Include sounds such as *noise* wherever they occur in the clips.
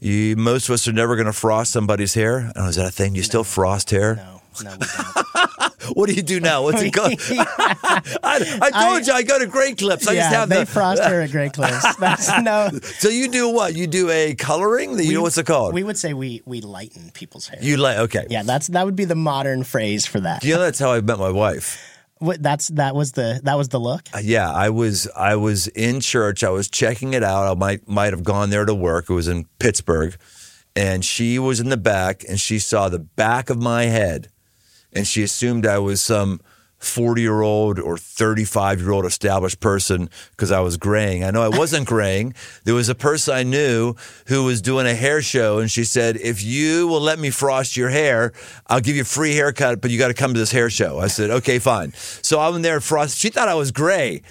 You, most of us are never going to frost somebody's hair. Oh, is that a thing? You still frost hair? No, no, we don't. *laughs* What do you do now? What's it called? *laughs* *laughs* I, I told I- you I go to Great Clips. I yeah, just have they the. frost hair at Great Clips. That's no. so you do what? You do a coloring? You know what's it called? We would say we we lighten people's hair. you like okay. yeah, that's that would be the modern phrase for that. You know that's how I met my wife. What, that's that was the that was the look. Uh, Yeah, I was I was in church. I was checking it out. I might might have gone there to work. It was in Pittsburgh, and she was in the back, and she saw the back of my head, and she assumed I was some forty year old or thirty five year old established person because I was graying. I know I wasn't *laughs* graying. There was a person I knew who was doing a hair show, and she said, "If you will let me frost your hair, I'll give you a free haircut, but you got to come to this hair show." I said, "Okay, fine." So I'm there frost. She thought I was gray.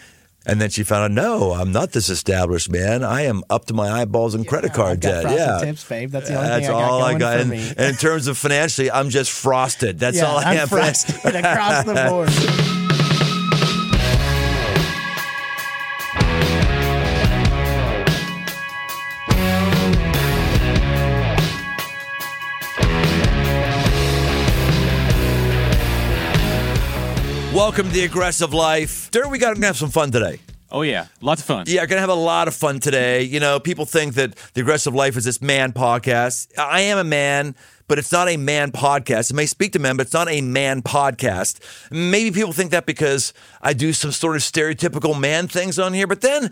And then she found out, no, I'm not this established man. I am up to my eyeballs in credit card debt. Yeah, tips, babe. That's the only that's thing I got all I got. And, and in terms of financially, I'm just frosted. That's yeah, all I I'm am. frosted *laughs* across the board. Welcome to the aggressive life. Dirk, we got to have some fun today. Oh yeah, lots of fun. Yeah, gonna have a lot of fun today. You know, people think that the aggressive life is this man podcast. I am a man, but it's not a man podcast. It may speak to men, but it's not a man podcast. Maybe people think that because I do some sort of stereotypical man things on here, but then,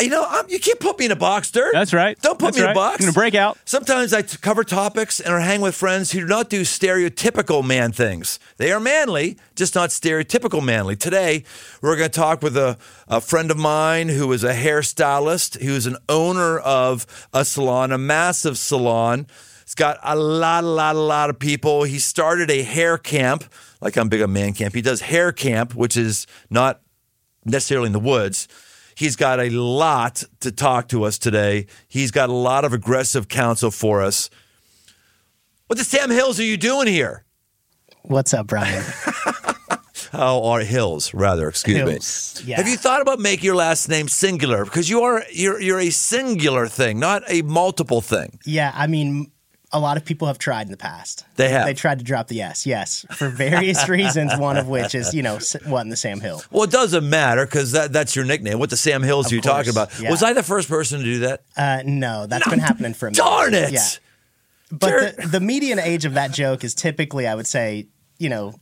you know, I'm, you can't put me in a box, Dirk. That's right. Don't put That's me in a box. I'm gonna break out. Sometimes I t- cover topics and or hang with friends who do not do stereotypical man things. They are manly, just not stereotypical manly. Today, we're going to talk with a, a friend of mine who is a hairstylist, who's an owner of a salon, a massive salon. It's got a lot, a lot, a lot of people. He started a hair camp, like I'm big on man camp. He does hair camp, which is not necessarily in the woods. He's got a lot to talk to us today. He's got a lot of aggressive counsel for us. What the Sam Hills are you doing here? What's up, Brian? *laughs* How are Hills, rather? Excuse Hills, me. yeah. Have you thought about making your last name singular? Because you are you're you're a singular thing, not a multiple thing. Yeah, I mean, a lot of people have tried in the past. They have. They tried to drop the S, yes, for various *laughs* reasons. One of which is, you know, what in the Sam Hill. Well, it doesn't matter because that, that's your nickname. What the Sam Hills are you talking about? yeah. Was I the first person to do that? Uh, no, that's been happening for a minute. Darn it! Yeah. But the, the median age of that joke is typically, I would say, you know,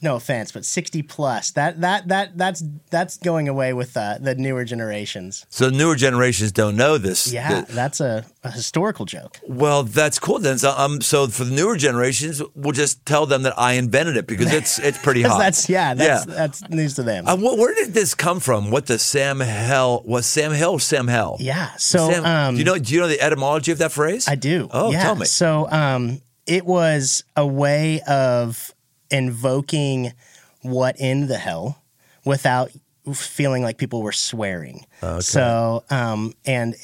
no offense, but sixty plus. That that that that's that's going away with uh, the newer generations. So newer generations don't know this. Yeah, Th- that's a, a historical joke. Well, that's cool then. So, um, so for the newer generations, we'll just tell them that I invented it because it's *laughs* it's pretty hot. that's yeah, that's yeah. that's news to them. Uh, wh- where did this come from? What the Sam Hell was Sam Hill or Sam Hell? yeah. So Sam, um, do you know do you know the etymology of that phrase? I do. Oh, yeah. tell me. So um, it was a way of invoking what in the hell without feeling like people were swearing. So um, and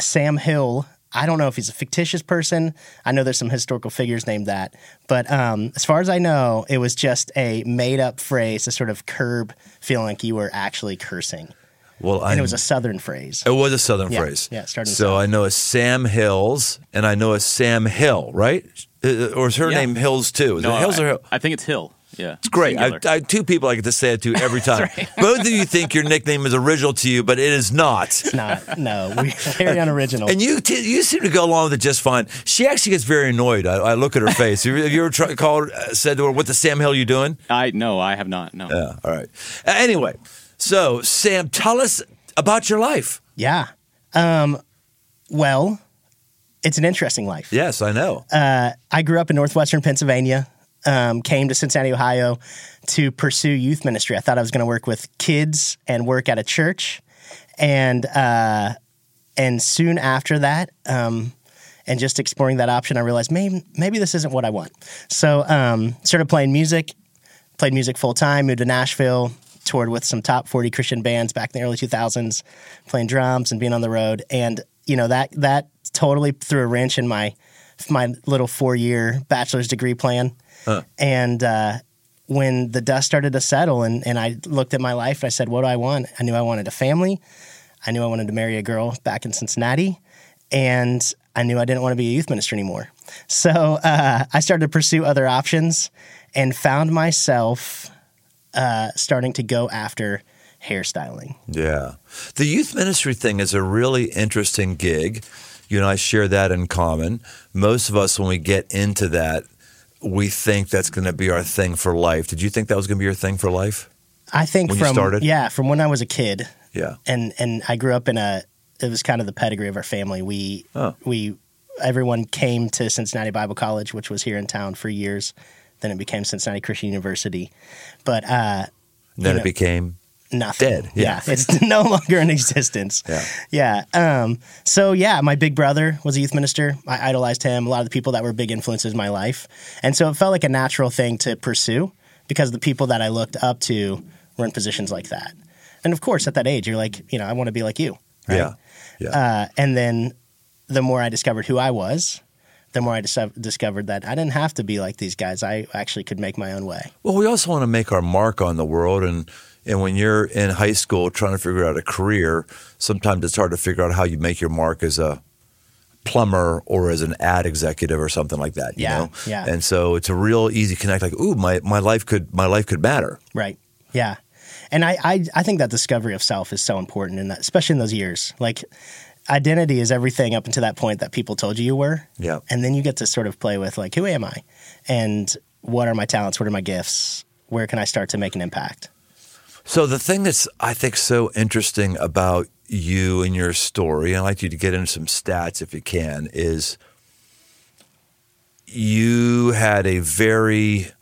Sam Hill. I don't know if he's a fictitious person. I know there's some historical figures named that, but um, as far as I know, it was just a made-up phrase to sort of curb feeling like you were actually cursing, well, and it was a Southern phrase. it was a Southern Yeah, phrase. yeah, in So. I know a Sam Hills and I know a Sam Hill, right? Uh, Or is her Yeah. name Hills too? Is No, it Hills I, or Hill? I think it's Hill. Yeah, It's great. I, I have two people I get to say it to *laughs* every time. Both of you think your nickname is original to you, but it is not. It's not no, we *laughs* very unoriginal. And you t- you seem to go along with it just fine. She actually gets very annoyed. I, I look at her *laughs* face. Have you, have you ever tried, called, uh, said to her, "What the Sam Hill are you doing?" I no, I have not. No. Yeah. All right. Uh, anyway, so Sam, tell us about your life. Yeah. Um, well, it's an interesting life. Yes, I know. Uh, I grew up in northwestern Pennsylvania, um, came to Cincinnati, Ohio to pursue youth ministry. I thought I was going to work with kids and work at a church. And, uh, and soon after that, um, and just exploring that option, I realized maybe, maybe this isn't what I want. So, um, started playing music, played music full time, moved to Nashville, toured with some top 40 Christian bands back in the early 2000s, playing drums and being on the road. And, you know, that, that totally threw a wrench in my, my little four year bachelor's degree plan. And, uh, when the dust started to settle and, and I looked at my life, I said, what do I want? I knew I wanted a family. I knew I wanted to marry a girl back in Cincinnati. and I knew I didn't want to be a youth minister anymore. So uh, I started to pursue other options and found myself uh, starting to go after hairstyling. Yeah. The youth ministry thing is a really interesting gig. You and I share that in common. Most of us, when we get into that, we think that's going to be our thing for life. Did you think that was going to be your thing for life? I think When you from started? yeah, from when I was a kid, Yeah. and and I grew up in a. It was kind of the pedigree of our family. We Oh. we everyone came to Cincinnati Bible College, which was here in town for years. Then it became Cincinnati Christian University, but uh, then You it became nothing. Dead, yeah. it's *laughs* no longer in existence. Yeah. yeah. Um, so yeah, my big brother was a youth minister. I idolized him. A lot of the people that were big influences in my life, and so it felt like a natural thing to pursue because the people that I looked up to were in positions like that. And of course, at that age, you're like, you know, I want to be like you. Right? yeah. Yeah. Uh, and then the more I discovered who I was, the more I dis- discovered that I didn't have to be like these guys. I actually could make my own way. Well, we also want to make our mark on the world, and and when you're in high school trying to figure out a career, sometimes it's hard to figure out how you make your mark as a plumber or as an ad executive or something like that. You Yeah, know, yeah. And so it's a real easy connect. Like, ooh, my my life could my life could matter. Right. Yeah. And I, I, I think that discovery of self is so important in that, especially in those years. Like identity is everything up until that point that people told you you were. Yeah. And then you get to sort of play with like, who am I? And what are my talents? What are my gifts? Where can I start to make an impact? So the thing that's I think so interesting about you and your story, and I'd like you to get into some stats if you can, is you had a very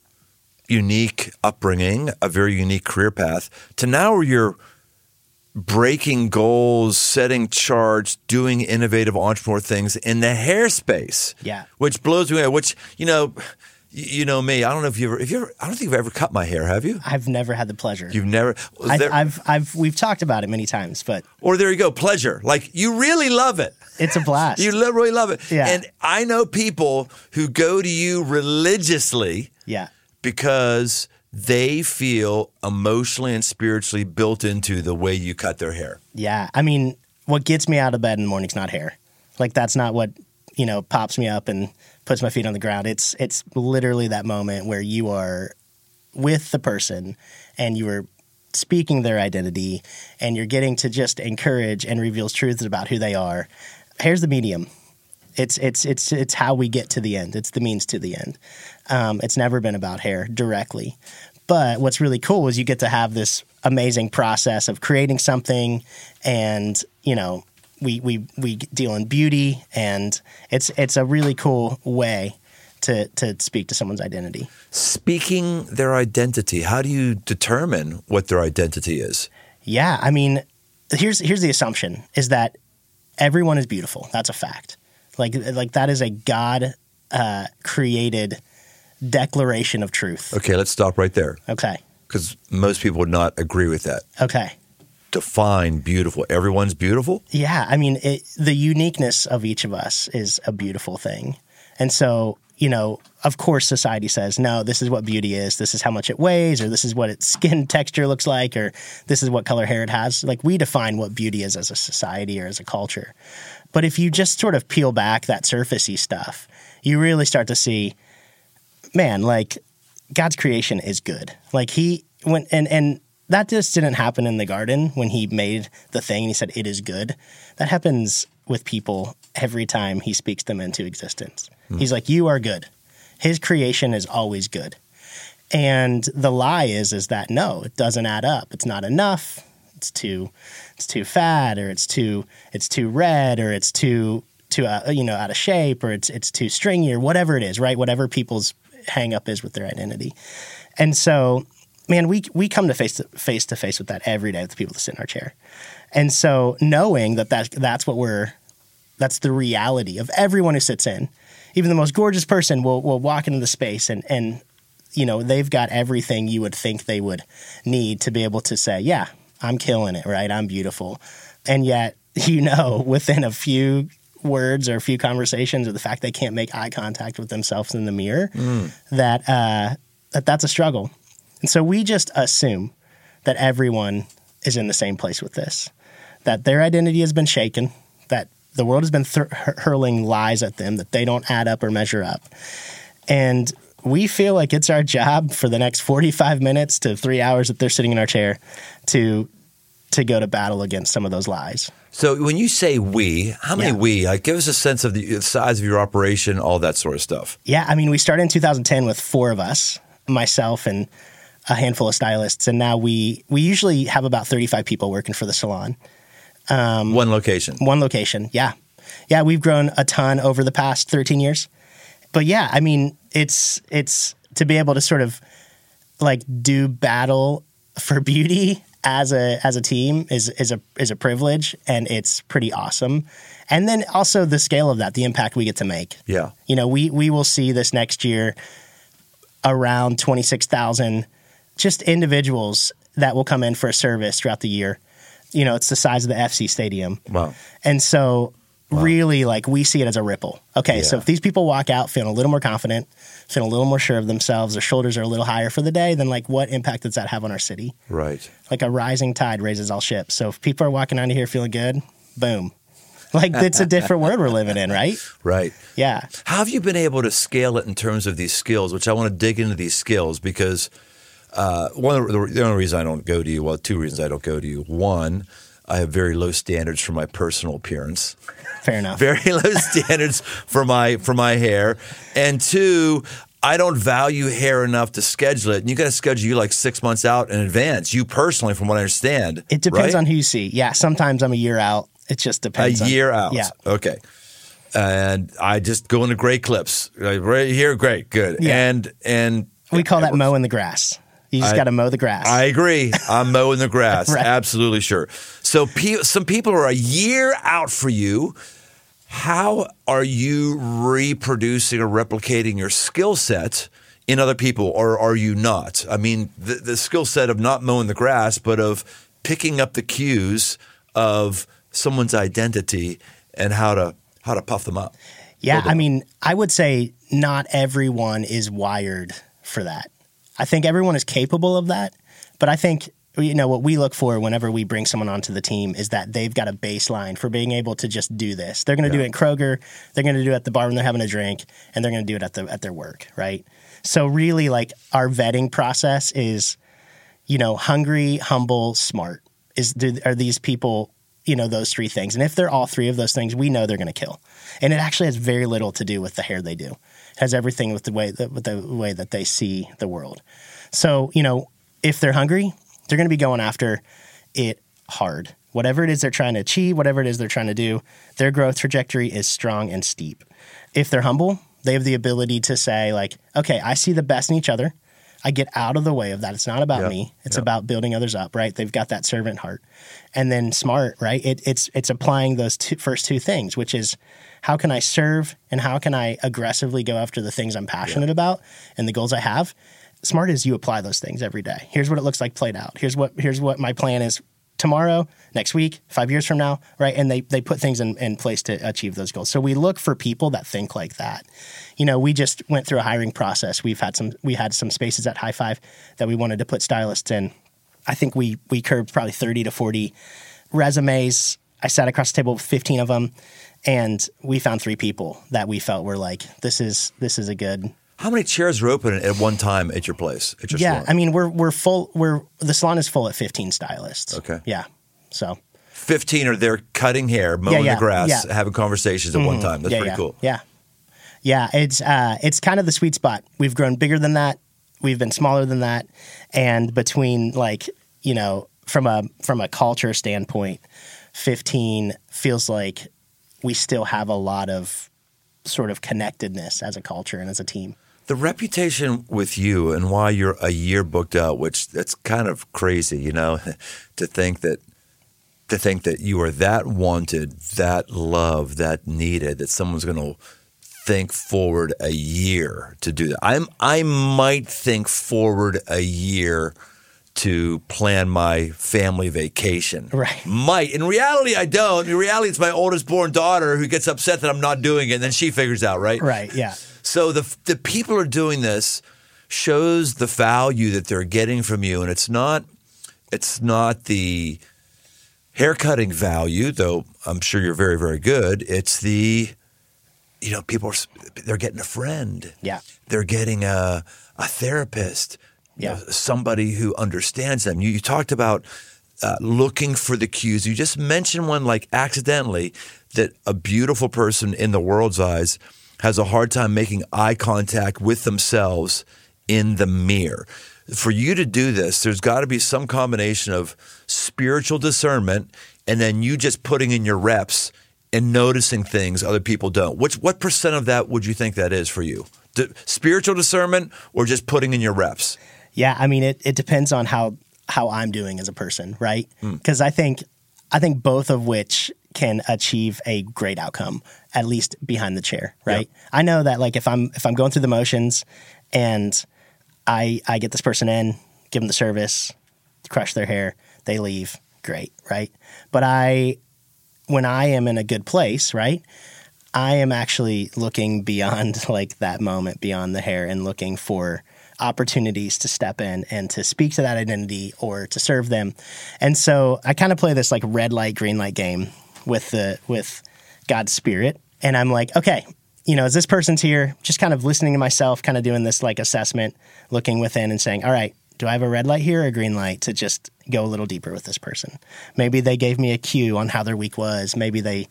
unique upbringing, a very unique career path, to now where you're breaking goals, setting charts, doing innovative entrepreneur things in the hair space. Yeah. Which blows me away. Which, you know, you know me. I don't know if you ever, if you ever, I don't think you've ever cut my hair, have you? I've never had the pleasure. You've never. I, there- I've, I've, we've talked about it many times, but or there you go, pleasure. Like you really love it. it's a blast. You literally love it. Yeah. And I know people who go to you religiously yeah. because they feel emotionally and spiritually built into the way you cut their hair. Yeah. I mean, what gets me out of bed in the morning is not hair. Like that's not what, you know, pops me up and puts my feet on the ground. It's it's literally that moment where you are with the person and you are speaking their identity and you're getting to just encourage and reveals truths about who they are. Here's the medium. It's it's it's it's how we get to the end. It's the means to the end. Um, it's never been about hair directly. But what's really cool is you get to have this amazing process of creating something, and you know we we we deal in beauty, and it's it's a really cool way to to speak to someone's identity. Speaking their identity, how do you determine what their identity is? Yeah, I mean, here's here's the assumption is that everyone is beautiful. That's a fact. Like like that is a God uh, created declaration of truth. Okay, let's stop right there Okay. because most people would not agree with that. Okay. Define beautiful. Everyone's beautiful. Yeah, I mean, it, the uniqueness of each of us is a beautiful thing. And so, you know, of course, society says, no, this is what beauty is. This is how much it weighs, or this is what its *laughs* skin texture looks like, or this is what color hair it has. Like, we define what beauty is as a society or as a culture. But if you just sort of peel back that surfacey stuff, you really start to see, man, like, God's creation is good. Like, He, when, and, and, that just didn't happen in the garden when he made the thing and he said it is good. That happens with people every time he speaks them into existence. He's like, You are good. His creation is always good. And the lie is is that no, it doesn't add up. It's not enough. It's too it's too fat or it's too it's too red or it's too too uh, you know out of shape or it's it's too stringy or whatever it is, right? Whatever people's hang up is with their identity. And so man, we we come to face to face to face with that every day with the people that sit in our chair, and so knowing that that that's what we're that's the reality of everyone who sits in, even the most gorgeous person will will walk into the space and and you know they've got everything you would think they would need to be able to say, yeah, I'm killing it, right? I'm beautiful, and yet *laughs* you know within a few words or a few conversations or the fact they can't make eye contact with themselves in the mirror that uh, that that's a struggle and so we just assume that everyone is in the same place with this, that their identity has been shaken, that the world has been th- hurling lies at them that they don't add up or measure up. And we feel like it's our job for the next 45 minutes to three hours that they're sitting in our chair to to go to battle against some of those lies. So when you say we, how many Yeah. we? Like, give us a sense of the size of your operation, all that sort of stuff. Yeah, I mean, we started in 2010 with four of us, myself and a handful of stylists, and now we we usually have about 35 people working for the salon. Um, One location. One location, yeah, yeah. We've grown a ton over the past 13 years, but yeah, I mean, it's it's to be able to sort of like do battle for beauty as a as a team is is a is a privilege, and it's pretty awesome. And then also the scale of that, the impact we get to make Yeah. you know, we we will see this next year around 26,000 just individuals that will come in for a service throughout the year. You know, it's the size of the FC stadium. Wow. And so really like we see it as a ripple. Okay, so if these people walk out feeling a little more confident, feeling a little more sure of themselves, their shoulders are a little higher for the day, then like what impact does that have on our city? Right. Like a rising tide raises all ships. So if people are walking out of here feeling good, boom. *laughs* Like it's a different world we're living in, right? Right. Yeah. How have you been able to scale it in terms of these skills? Which I want to dig into these skills because uh, one of the, the only reason I don't go to you, well, two reasons I don't go to you. One, I have very low standards for my personal appearance, Fair enough. very *laughs* low standards for my for my hair, and two. I don't value hair enough to schedule it. And you got to schedule you like six months out in advance. You personally, from what I understand, It depends right? on who you see. Yeah, sometimes I'm a year out. It just a depends. on- year out. Yeah. Okay. And I just go into great clips. Like, right here, great, good. Yeah. And and We call that mowing the grass. You just got to mow the grass. I agree. I'm *laughs* mowing the grass. Right. Absolutely sure. So pe- some people are a year out for you. How are you reproducing or replicating your skill set in other people, or are you not? I mean, the, the skill set of not mowing the grass, but of picking up the cues of someone's identity and how to how to puff them up. yeah, I mean, I would say not everyone is wired for that. I think everyone is capable of that, but I think you know what we look for whenever we bring someone onto the team is that they've got a baseline for being able to just do this. They're going to do it at Kroger, they're going to do it at the bar when they're having a drink, and they're going to do it at the at their work, right? So really, like our vetting process is you know, hungry, humble, smart. Is do, are these people, you know, those three things? And if they're all three of those things, we know they're going to kill. And it actually has very little to do with the hair they do. Has everything with the way that with the way that they see the world. So, you know, if they're hungry, they're going to be going after it hard. Whatever it is they're trying to achieve, whatever it is they're trying to do, their growth trajectory is strong and steep. If they're humble, they have the ability to say like, okay, I see the best in each other. I get out of the way of that. It's not about Yep. me. It's Yep. about building others up, right? They've got that servant heart. And then smart, right? It, it's it's applying those two, first two things, which is how can I serve and how can I aggressively go after the things I'm passionate about and the goals I have. Smart is you apply those things every day. Here's what it looks like played out. Here's what here's what my plan is tomorrow, next week, five years from now, right? And they they put things in, in place to achieve those goals. So we look for people that think like that. You know, we just went through a hiring process. We've had some we had some spaces at High Five that we wanted to put stylists in. I think we we curbed probably thirty to forty resumes. I sat across the table with fifteen of them, and we found three people that we felt were like, this is this is a good How many chairs are open at one time at your place? At your yeah, salon? I mean, we're we're full. We're the salon is full at fifteen stylists. Okay. Yeah. So 15 are there cutting hair, mowing yeah, the grass, yeah. having conversations at one time. That's yeah, pretty yeah, cool. Yeah. Yeah. It's uh, it's kind of the sweet spot. We've grown bigger than that. We've been smaller than that, and between like you know from a from a culture standpoint, fifteen feels like we still have a lot of sort of connectedness as a culture and as a team. The reputation with you and why you're a year booked out, which that's kind of crazy, you know, *laughs* to think that to think that you are that wanted, that loved, that needed, that someone's going to think forward a year to do that. I'm I might think forward a year to plan my family vacation. Right. Might. In reality, I don't. In reality, it's my oldest born daughter who gets upset that I'm not doing it, and then she figures out, right? Right. Yeah. So the the people are doing this shows the value that they're getting from you, and it's not it's not the haircutting value, though I'm sure you're very, very good. It's the, you know, people are, they're getting a friend. Yeah. They're getting a, a therapist. you Yeah. know, somebody who understands them. You, you talked about uh, looking for the cues. You just mentioned one like accidentally that a beautiful person in the world's eyes has a hard time making eye contact with themselves in the mirror. For you to do this, there's got to be some combination of spiritual discernment and then you just putting in your reps and noticing things other people don't. Which what percent of that would you think that is for you? D- spiritual discernment or just putting in your reps? Yeah, I mean it, it depends on how how I'm doing as a person, right? Hmm. Because I think I think both of which can achieve a great outcome, at least behind the chair, right? I know that like if I'm if I'm going through the motions and I I get this person in, give them the service, crush their hair, they leave, great, right? But I when I am in a good place, right? I am actually looking beyond *laughs* like that moment, beyond the hair, and looking for opportunities to step in and to speak to that identity or to serve them. And so I kind of play this like red light, green light game with the with God's spirit. And I'm like, okay, you know, as this person's here, just kind of listening to myself, kind of doing this like assessment, looking within and saying, all right, do I have a red light here or a green light to just go a little deeper with this person? Maybe they gave me a cue on how their week was. Maybe they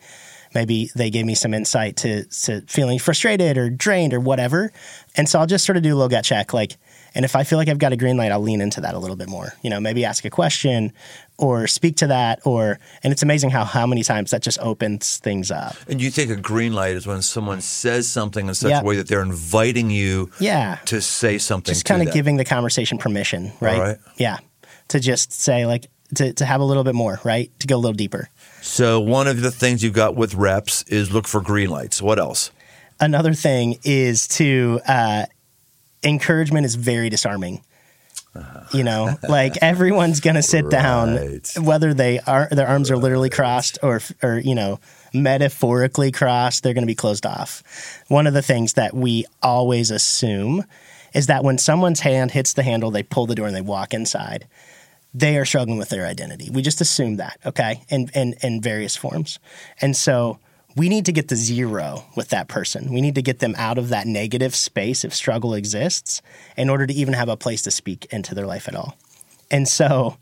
maybe they gave me some insight to, to feeling frustrated or drained or whatever. And so I'll just sort of do a little gut check. Like, and if I feel like I've got a green light, I'll lean into that a little bit more. You know, maybe ask a question or speak to that or and it's amazing how how many times that just opens things up. And you think a green light is when someone says something in such Yeah. a way that they're inviting you Yeah. to say something. just kind of them. giving the conversation permission, right? right. Yeah. To just say like to, to have a little bit more, right? To go a little deeper. So one of the things you've got with reps is look for green lights. What else? Another thing is to uh, encouragement is very disarming. You know, like everyone's gonna sit down, whether they are their arms are literally crossed or or you know metaphorically crossed, they're gonna be closed off. One of the things that we always assume is that when someone's hand hits the handle, they pull the door and they walk inside. They are struggling with their identity. We just assume that, okay, in in, in various forms, and so we need to get to zero with that person. We need to get them out of that negative space if struggle exists in order to even have a place to speak into their life at all. And so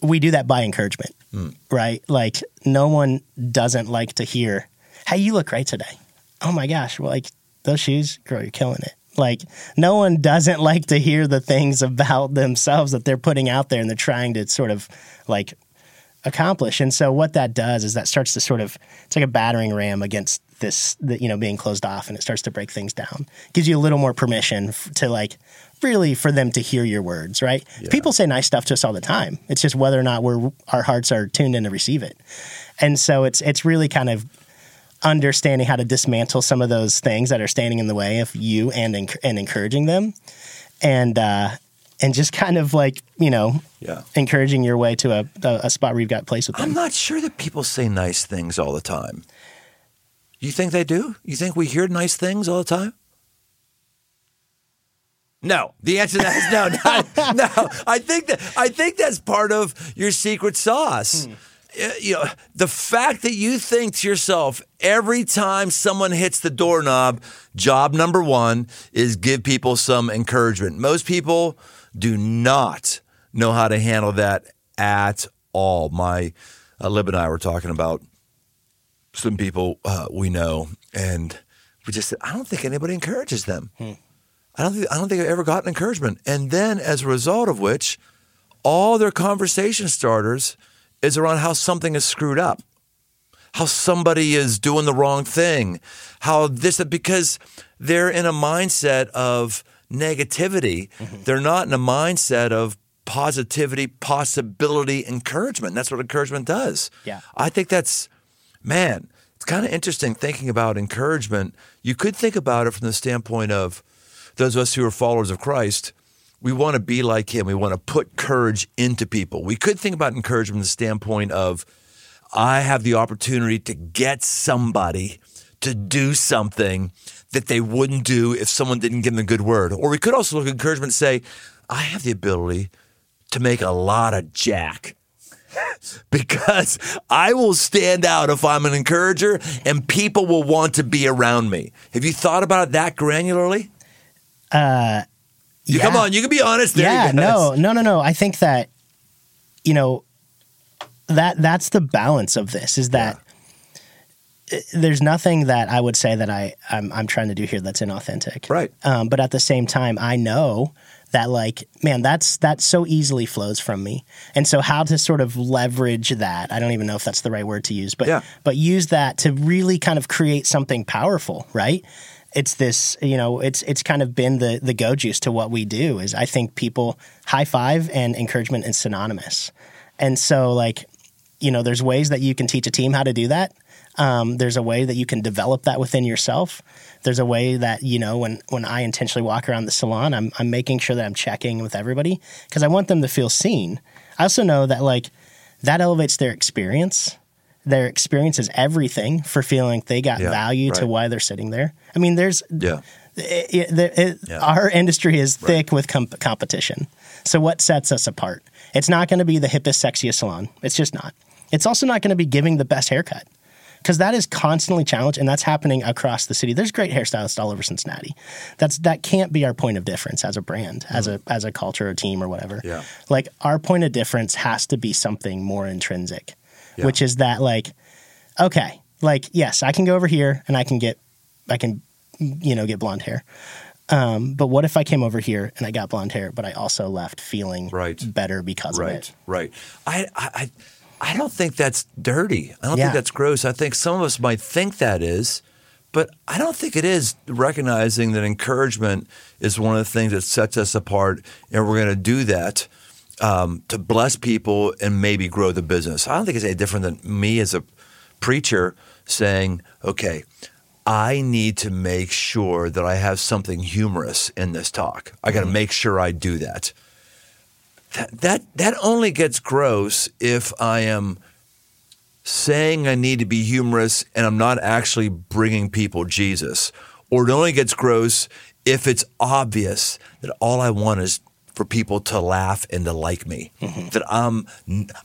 we do that by encouragement, hmm. right? Like no one doesn't like to hear, "Hey, you look great today." Oh my gosh, well, like those shoes, girl, you're killing it. Like no one doesn't *laughs* like to hear the things about themselves that they're putting out there and they're trying to sort of like accomplish. And so what that does is that starts to sort of it's like a battering ram against this the, you know being closed off and it starts to break things down. Gives you a little more permission f- to like really for them to hear your words, right? People say nice stuff to us all the time. It's just whether or not we're our hearts are tuned in to receive it. And so it's it's really kind of understanding how to dismantle some of those things that are standing in the way of you and and encouraging them. And uh and just kind of like, you know, Yeah. encouraging your way to a, a, a spot where you've got place with them. I'm not sure that people say nice things all the time. You think they do? You think we hear nice things all the time? No. The answer to that is no. Not, *laughs* no. I think that I think that's part of your secret sauce. Uh, You know, the fact that you think to yourself every time someone hits the doorknob, job number one is give people some encouragement. Most people do not know how to handle that at all. My uh, Lib and I were talking about some people uh, we know, and we just said, I don't think anybody encourages them. I don't think I don't think I've ever gotten encouragement. And then as a result of which, all their conversation starters is around how something is screwed up, how somebody is doing the wrong thing, how this because they're in a mindset of negativity. Mm-hmm. They're not in a mindset of positivity, possibility, encouragement. That's what encouragement does. Yeah. I think that's man, it's kind of interesting thinking about encouragement. You could think about it from the standpoint of those of us who are followers of Christ. We want to be like him. We want to put courage into people. We could think about encouragement from the standpoint of I have the opportunity to get somebody to do something that they wouldn't do if someone didn't give them a good word. Or we could also look at encouragement and say, I have the ability to make a lot of jack *laughs* because I will stand out if I'm an encourager and people will want to be around me. Have you thought about that granularly? Uh, You, yeah. Come on, you can be honest. There yeah, no, no, no, no. I think that you know that that's the balance of this is that uh, there's nothing that I would say that I I'm, I'm trying to do here that's inauthentic, Right. Um, but at the same time, I know that like man, that's that so easily flows from me, and so how to sort of leverage that I don't even know if that's the right word to use, but Yeah. but use that to really kind of create something powerful, right? It's this, you know, it's it's kind of been the the go juice to what we do. Is I think people high five and encouragement is synonymous, and so like, you know, there's ways that you can teach a team how to do that. Um, there's a way that you can develop that within yourself. There's a way that you know when when I intentionally walk around the salon, I'm I'm making sure that I'm checking with everybody because I want them to feel seen. I also know that like that elevates their experience. Their experience is everything for feeling they got Yeah, value to why they're sitting there. I mean, there's Yeah. it, it, it, Yeah. our industry is thick with comp- competition. So what sets us apart? It's not going to be the hippest, sexiest salon. It's just not. It's also not going to be giving the best haircut because that is constantly challenged, and that's happening across the city. There's great hairstylists all over Cincinnati. That's that can't be our point of difference as a brand, as a as a culture or team or whatever. Yeah. Like our point of difference has to be something more intrinsic, Yeah. which is that like, okay, like yes, I can go over here and I can get, I can, you know, get blonde hair. Um, but what if I came over here and I got blonde hair, but I also left feeling Right. better because of Right, it? right. I, I, I- I don't think that's dirty. I don't Yeah. think that's gross. I think some of us might think that is, but I don't think it is. Recognizing that encouragement is one of the things that sets us apart, and we're going to do that um, to bless people and maybe grow the business. I don't think it's any different than me as a preacher saying, "Okay." I need to make sure that I have something humorous in this talk. I got to make sure I do that that, that only gets gross if I am saying I need to be humorous and I'm not actually bringing people Jesus. Or it only gets gross if it's obvious that all I want is for people to laugh and to like me. Mm-hmm. That I'm,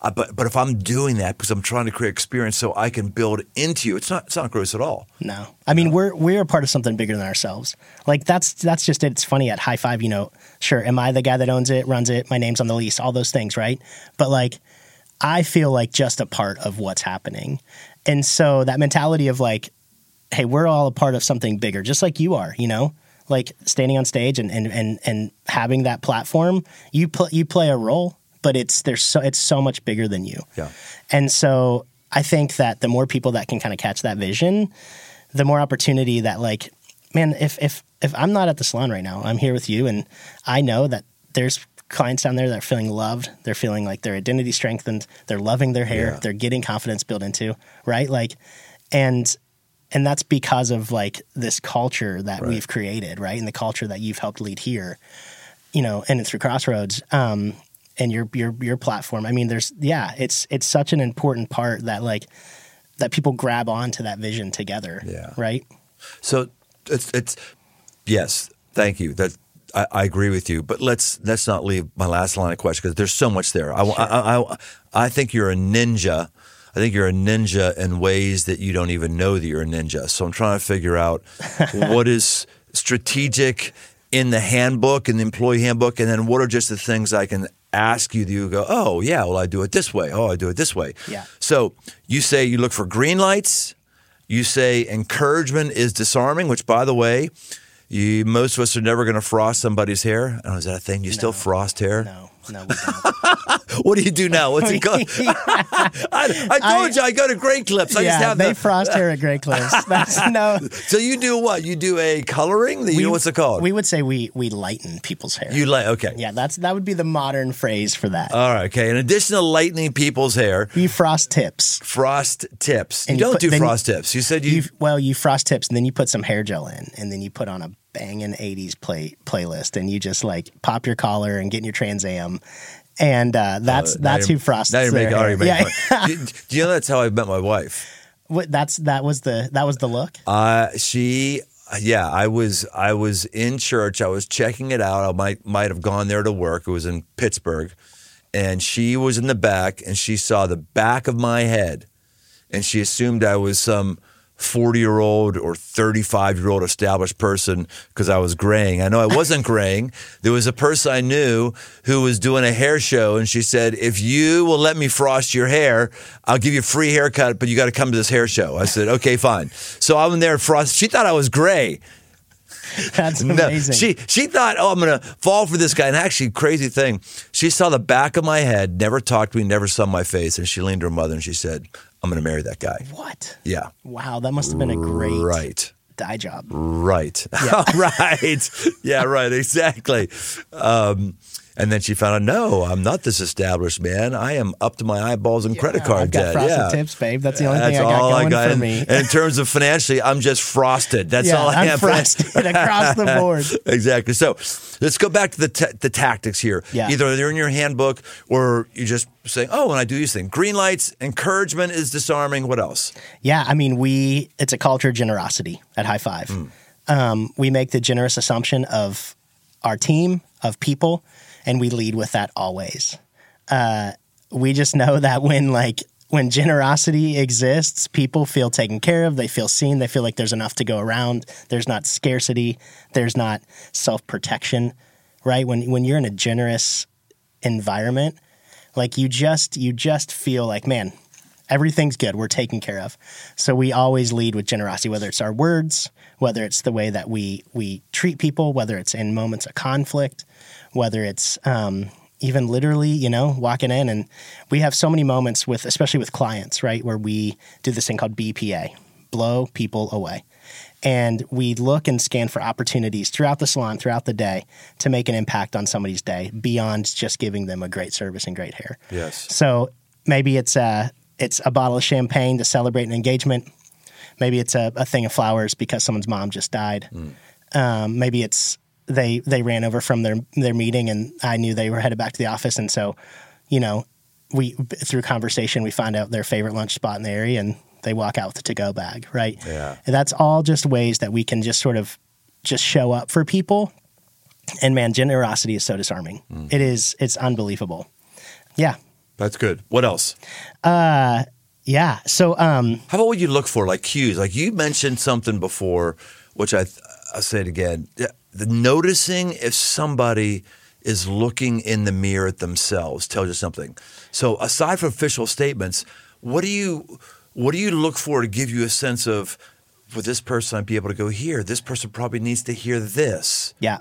I- but but if I'm doing that because I'm trying to create experience so I can build into you, it's not it's not gross at all. No, I mean we're we're a part of something bigger than ourselves. Like that's that's just it. It's funny at High Five, you know. Sure, am I the guy that owns it, runs it? My name's on the lease, all those things, right? But like, I feel like just a part of what's happening, and so that mentality of like, hey, we're all a part of something bigger, just like you are, you know. Like standing on stage and and and, and having that platform, you pl- you play a role, but it's there's so it's so much bigger than you. Yeah. And so I think that the more people that can kind of catch that vision, the more opportunity that like, man, if if if I'm not at the salon right now, I'm here with you and I know that there's clients down there that are feeling loved, they're feeling like their identity strengthened, they're loving their hair, Yeah. they're getting confidence built into, right? Like and and that's because of like this culture that Right. we've created, right? And the culture that you've helped lead here, you know, and it's through Crossroads, um, and your your your platform. I mean, there's yeah, it's it's such an important part that like that people grab onto that vision together. Yeah. Right. So it's it's yes, thank you. That I, I agree with you. But let's let's not leave my last line of question because there's so much there. I, I, I I think you're a ninja. I think you're a ninja in ways that you don't even know that you're a ninja. So I'm trying to figure out *laughs* what is strategic in the handbook and the employee handbook, and then what are just the things I can ask you that you go, oh yeah, well I do it this way. Oh, I do it this way. Yeah. So you say you look for green lights. You say encouragement is disarming, which, by the way, you, most of us are never going to frost somebody's hair. I is that a thing? You still frost hair? No. No. We don't. *laughs* What do you do now? What's it called? *laughs* *laughs* I, I told you I go to Great Clips. I just yeah, have they the. frost hair at Great Clips. That's no. so you do what? You do a coloring? You know what's it called? We would say we we lighten people's hair. you like okay. yeah, that's that would be the modern phrase for that. All right. Okay. In addition to lightening people's hair, you frost tips. frost tips. And you you don't put- do frost tips. You said you. You well, you frost tips, and then you put some hair gel in, and then you put on a banging '80s play playlist, and you just like pop your collar and get in your Trans Am, and uh, that's Uh, that's who frosts Now you're making, hair. already making yeah, fun. do, do you know that's how I met my wife? What- that's that was the that was the look. Uh, she, yeah, I was, I was in church. I was checking it out. I might, might have gone there to work. It was in Pittsburgh, and she was in the back, and she saw the back of my head, and she assumed I was some 40 year old or 35 year old established person because I was graying. I know I wasn't *laughs* graying. There was a person I knew who was doing a hair show, and she said, If you will let me frost your hair, I'll give you a free haircut, but you got to come to this hair show. I said, Okay, fine. So I went there frost. She thought I was gray. *laughs* That's No, amazing. she she thought, oh, I'm gonna fall for this guy. And actually, crazy thing, she saw the back of my head, never talked to me, never saw my face, and she leaned to her mother and she said, "I'm gonna marry that guy." what? Yeah, Wow, that must have been a great right, dye job. right, *laughs* right. Yeah, right. Exactly. Um, and then she found out, no, I'm not this established man. I am up to my eyeballs in credit card I've got debt. frosted yeah. tips, babe. That's the only thing That's I got all going I got. for And- me. And in terms of financially, I'm just frosted. That's yeah, all I I'm have. frosted *laughs* across the board. exactly. So let's go back to the ta the tactics here. Yeah. Either they're in your handbook or you just say, "Oh, when I do these things, green lights, encouragement is disarming." What else? Yeah, I mean, we it's a culture of generosity at High Five. Hmm. Um, we make the generous assumption of our team of people, and we lead with that always. Uh, we just know that when like when generosity exists, people feel taken care of. They feel seen. They feel like there's enough to go around. There's not scarcity. There's not self protection. Right when when you're in a generous environment, like you just you just feel like man everything's good we're taken care of so we always lead with generosity whether it's our words whether it's the way that we we treat people whether it's in moments of conflict whether it's um, even literally you know walking in and we have so many moments with especially with clients right where we do this thing called bpa blow people away and we look and scan for opportunities throughout the salon throughout the day to make an impact on somebody's day beyond just giving them a great service and great hair Yes. so maybe it's a it's a bottle of champagne to celebrate an engagement. Maybe it's a, a thing of flowers because someone's mom just died. Hmm. Um, maybe it's they they ran over from their their meeting and I knew they were headed back to the office and so you know we through conversation we find out their favorite lunch spot in the area and they walk out with a to go bag right Yeah. and that's all just ways that we can just sort of just show up for people and man generosity is so disarming hmm. it is it's unbelievable yeah That's good. What else? Uh, yeah so um How about what you look for, like cues? Like you mentioned something before, which I I'll say it again. The noticing if somebody is looking in the mirror at themselves tells you something. So aside from official statements, what do you what do you look for to give you a sense of for this person I'd be able to go here? This person probably needs to hear this. Yeah.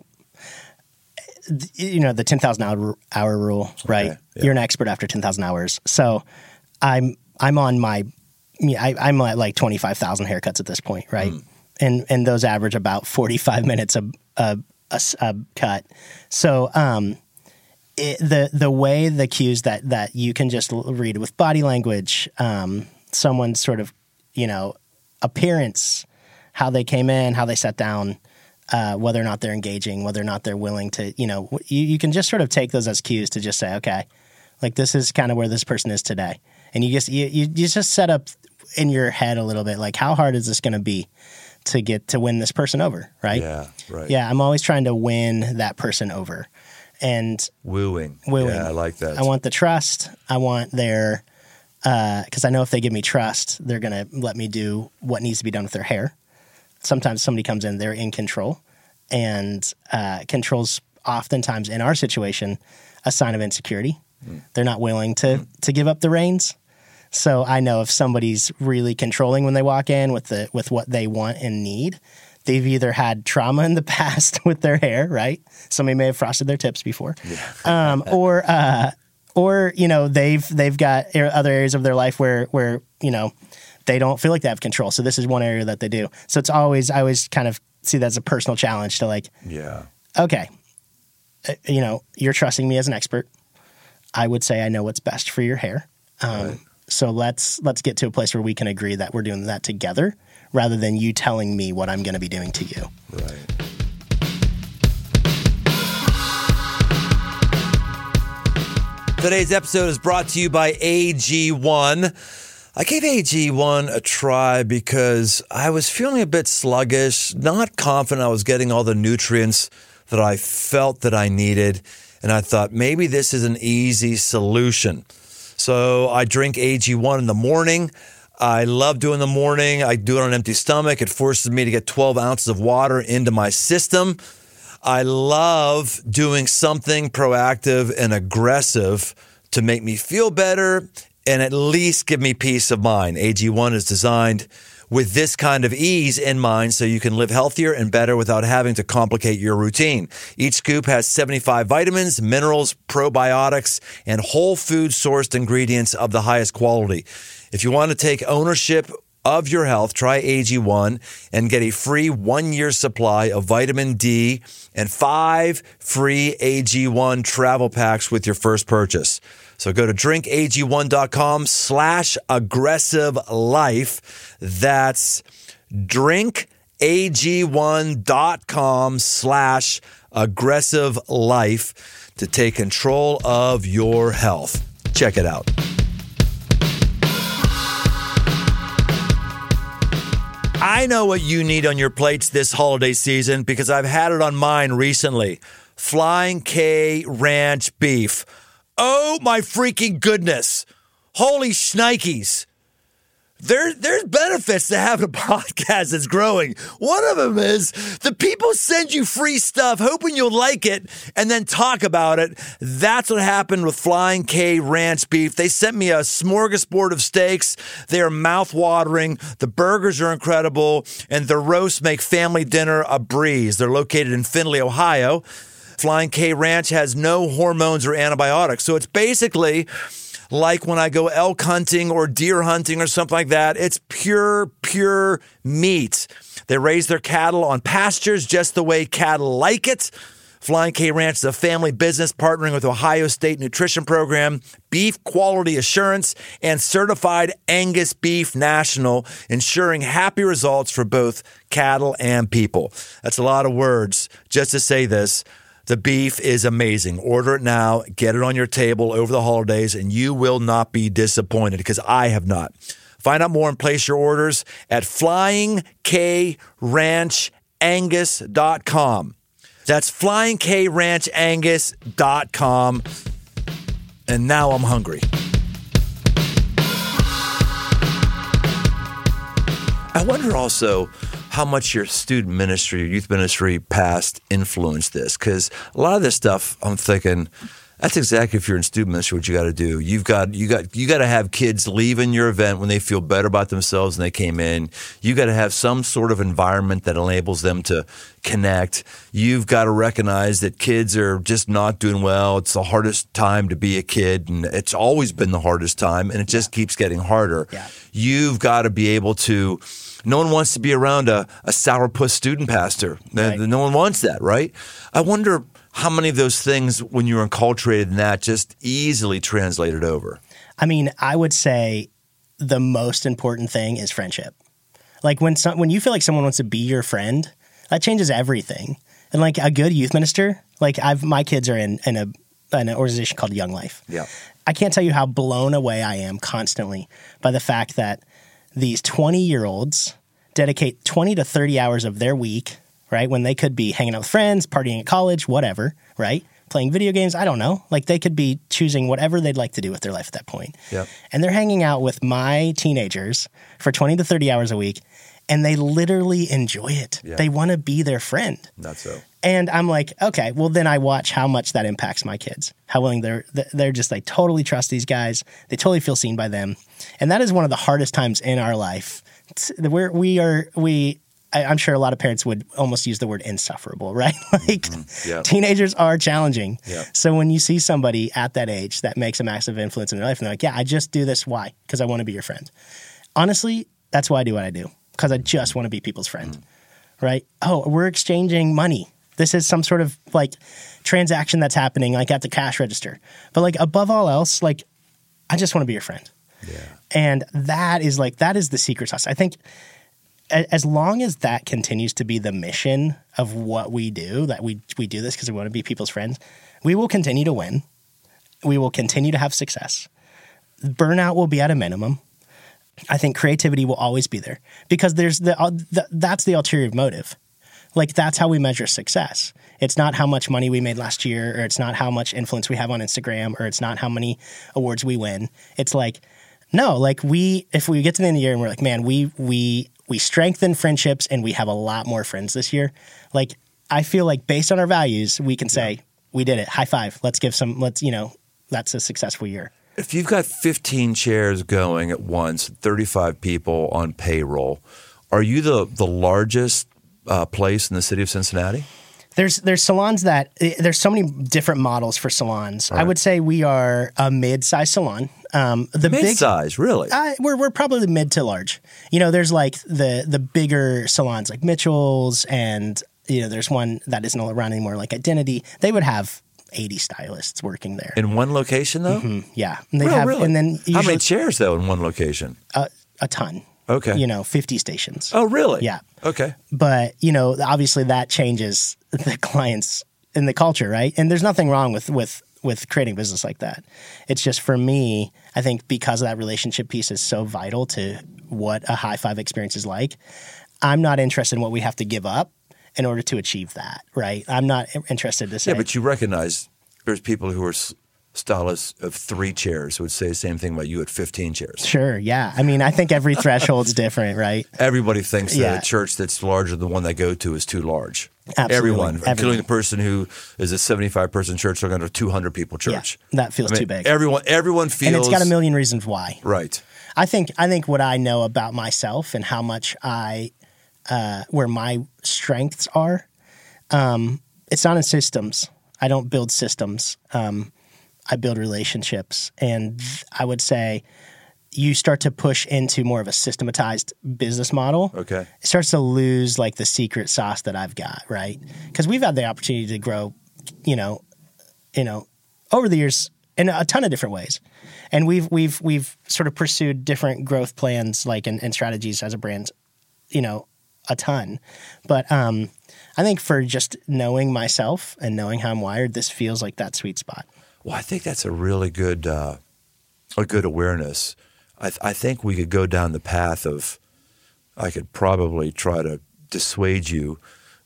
You know, the 10,000 hour, hour rule, right? yeah. You're an expert after 10,000 hours. So I'm, I'm on my, I, I'm at like 25,000 haircuts at this point, right? And, and those average about 45 minutes a a cut. So, um, it, the the way the cues that that you can just read with body language, um, someone's sort of you know appearance, how they came in, how they sat down, uh, whether or not they're engaging, whether or not they're willing to you know you, you can just sort of take those as cues to just say okay, like this is kind of where this person is today, and you just you, you, just set up in your head a little bit like how hard is this going to be to get to win this person over, right? Yeah, right. Yeah, I'm always trying to win that person over. And Wooing. wooing. Yeah, I like that. I want the trust. I want their, because I know if they give me trust, they're going to let me do what needs to be done with their hair. Sometimes somebody comes in, they're in control. And uh, control's oftentimes, in our situation, a sign of insecurity. They're not willing to, to give up the reins. So I know if somebody's really controlling when they walk in with the with what they want and need, they've either had trauma in the *laughs* past with their hair, right? Somebody may have frosted their tips before, um, or uh, or you know they've they've got other areas of their life where where you know they don't feel like they have control. So this is one area that they do. So it's always I always kind of see that as a personal challenge to like, yeah. okay, uh, you know, you're trusting me as an expert. I would say I know what's best for your hair. Um, So let's let's get to a place where we can agree that we're doing that together, rather than you telling me what I'm going to be doing to you. Right. Today's episode is brought to you by AG1. I gave AG1 a try because I was feeling a bit sluggish, not confident I was getting all the nutrients that I felt that I needed. And I thought maybe this is an easy solution. So I drink AG1 in the morning. I love doing the morning. I do it on an empty stomach. It forces me to get 12 ounces of water into my system. I love doing something proactive and aggressive to make me feel better and at least give me peace of mind. AG1 is designed with this kind of ease in mind so you can live healthier and better without having to complicate your routine. Each scoop has 75 vitamins, minerals, probiotics, and whole food sourced ingredients of the highest quality. If you want to take ownership of your health, try AG1 and get a free one year supply of vitamin D and five free AG1 travel packs with your first purchase. So go to drinkag1.com slash aggressive life. That's drinkag1.com slash aggressive life to take control of your health. Check it out. I know what you need on your plates this holiday season because I've had it on mine recently. Flying K Ranch Beef. Oh my freaking goodness. Holy shnikes. There, there's benefits to having a *laughs* podcast that's growing. One of them is the people send you free stuff, hoping you'll like it, and then talk about it. That's what happened with Flying K Ranch Beef. They sent me a smorgasbord of steaks. They are mouth-watering. The burgers are incredible, and the roasts make family dinner a breeze. They're located in Findlay, Ohio. Flying K Ranch has no hormones or antibiotics, so it's basically like when I go elk hunting or deer hunting or something like that. It's pure, pure meat. They raise their cattle on pastures just the way cattle like it. Flying K Ranch is a family business partnering with Ohio State Nutrition Program, Beef Quality Assurance, and Certified Angus Beef National, ensuring happy results for both cattle and people. That's a lot of words just to say this. The beef is amazing. Order it now, get it on your table over the holidays, and you will not be disappointed because I have not. Find out more and place your orders at flyingkranchangus.com. That's flyingkranchangus.com. And now I'm hungry. I wonder also how much your student ministry, your youth ministry past influenced this. Because a lot of this stuff, I'm thinking, that's exactly if you're in student ministry, what you got to do. You've got you got you got to have kids leaving your event when they feel better about themselves than they came in. You got to have some sort of environment that enables them to connect. You've got to recognize that kids are just not doing well. It's the hardest time to be a kid, and it's always been the hardest time, and it just keeps getting harder. Yeah. You've got to be able to. No one wants to be around a, a sourpuss student pastor. Right. No one wants that, right? I wonder how many of those things, when you were enculturated in that, just easily translated over. I mean, I would say the most important thing is friendship. Like when some, when you feel like someone wants to be your friend, that changes everything. And like a good youth minister, like I've my kids are in in a an organization called Young Life. Yeah. I can't tell you how blown away I am constantly by the fact that these 20 year olds dedicate 20 to 30 hours of their week, right? When they could be hanging out with friends, partying at college, whatever, right? Playing video games, I don't know. Like they could be choosing whatever they'd like to do with their life at that point. Yep. And they're hanging out with my teenagers for 20 to 30 hours a week and they literally enjoy it. Yeah. They want to be their friend. Not so. And I'm like, okay, well then I watch how much that impacts my kids. How willing they're they're just like totally trust these guys. They totally feel seen by them, and that is one of the hardest times in our life. We're we are we. I- I'm sure a lot of parents would almost use the word insufferable, *laughs* right? like mm-hmm. Yeah. teenagers are challenging. Yeah. So when you see somebody at that age that makes a massive influence in their life, and they're like, yeah, I just do this. Why? Because I want to be your friend. Honestly, that's why I do what I do because I just want to be people's friend, mm. right? Oh, we're exchanging money. This is some sort of like transaction that's happening, like at the cash register. But like above all else, like I just want to be your friend, Yeah. and that is like that is the secret sauce. I think as long as that continues to be the mission of what we do, that we we do this because we want to be people's friends, we will continue to win. We will continue to have success. Burnout will be at a minimum. I think creativity will always be there because there's the, uh, the that's the ulterior motive. Like that's how we measure success. It's not how much money we made last year, or it's not how much influence we have on Instagram, or it's not how many awards we win. It's like, no, like we, if we get to the end of the year and we're like, man, we we we strengthen friendships and we have a lot more friends this year. Like I feel like based on our values, we can say we did it. High five. Let's give some. Let's you know, that's a successful year. If you've got 15 chairs going at once, 35 people on payroll, are you the the largest uh, place in the city of Cincinnati? There's there's salons that eh, there's so many different models for salons. I would say we are a mid-sized salon. Um, the big Mid-size, really? uh, we're we're probably mid to large. You know, there's like the the bigger salons like Mitchell's, and you know, there's one that isn't around anymore, like Identity. They would have 80 stylists working there. in one location, though? yeah, and they Oh, have, really? and then How many chairs, though, in one location? a, a ton. Okay. You know, 50 stations. Oh, really? Yeah. Okay. but you know obviously that changes *laughs* the clients and the culture right and there's nothing wrong with with with creating business like that it's just for me i think because that relationship piece is so vital to what a high five experience is like i'm not interested in what we have to give up in order to achieve that right i'm not interested to say Yeah, but you recognize there's people who are stylists of three chairs who would say the same thing about you at 15 chairs. sure yeah i mean i think every threshold's *laughs* different right Everybody thinks Yeah. that a church that's larger than the one they go to is too large. Absolutely. Everyone, Everyone. including the person who is a 75 person church looking at a 200 people church. Yeah, that feels I mean, too big. Everyone, everyone feels. and it's got a million reasons why Right. I think I think what I know about myself and how much I uh, where my strengths are. Um, it's not in systems. I don't build systems. Um, I build relationships, and I would say you start to push into more of a systematized business model. Okay. It starts to lose like the secret sauce that I've got, right? Because we've had the opportunity to grow, you know, you know, over the years in a ton of different ways. And we've we've we've sort of pursued different growth plans like and, and strategies as a brand, you know, a ton. But um I think for just knowing myself and knowing how I'm wired, this feels like that sweet spot. Well, I think that's a really good, uh, a good awareness. I, th- I think we could go down the path of, I could probably try to dissuade you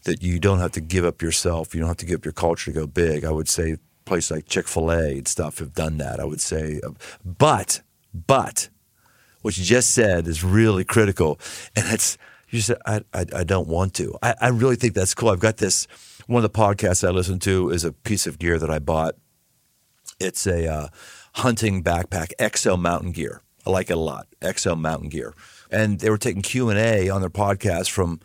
that you don't have to give up yourself. You don't have to give up your culture to go big. I would say places like Chick Fil A and stuff have done that. I would say, uh, but, but, what you just said is really critical, and it's you said I, I, I don't want to. I, I really think that's cool. I've got this. One of the podcasts I listen to is a piece of gear that I bought it's a uh, hunting backpack, XO Mountain Gear. I like it a lot, XO Mountain Gear. And they were taking Q and A on their podcast from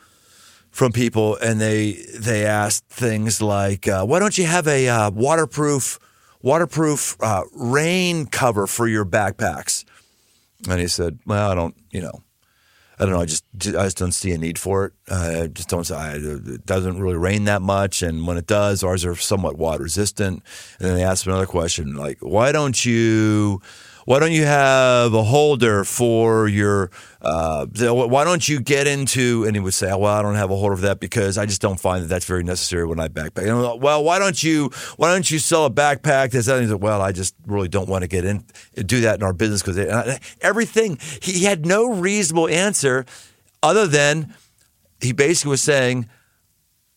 from people, and they they asked things like, uh, "Why don't you have a uh, waterproof waterproof uh, rain cover for your backpacks?" And he said, "Well, I don't, you know." I don't know. I just I just don't see a need for it. I just don't. I, it doesn't really rain that much, and when it does, ours are somewhat water resistant. And then they asked another question, like, "Why don't you, why don't you have a holder for your? Uh, why don't you get into?" And he would say, "Well, I don't have a holder for that because I just don't find that that's very necessary when I backpack." And well, why don't you? Why don't you sell a backpack that's like, "Well, I just really don't want to get in do that in our business because everything." He had no reasonable answer other than he basically was saying,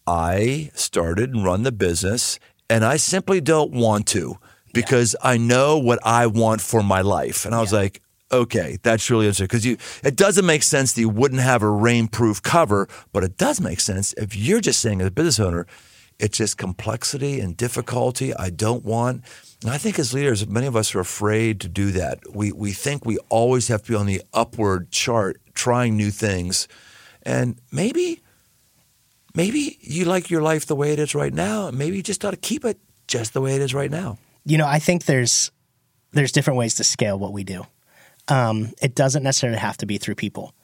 I started and run the business and I simply don't want to because I know what I want for my life. And I was like, okay, that's really interesting because you it doesn't make sense that you wouldn't have a rainproof cover, but it does make sense if you're just saying as a business owner, it's just complexity and difficulty I don't want. And I think as leaders, many of us are afraid to do that. We we think we always have to be on the upward chart, trying new things. And maybe maybe you like your life the way it is right now. Maybe you just ought to keep it just the way it is right now. You know, I think there's there's different ways to scale what we do. Um, it doesn't necessarily have to be through people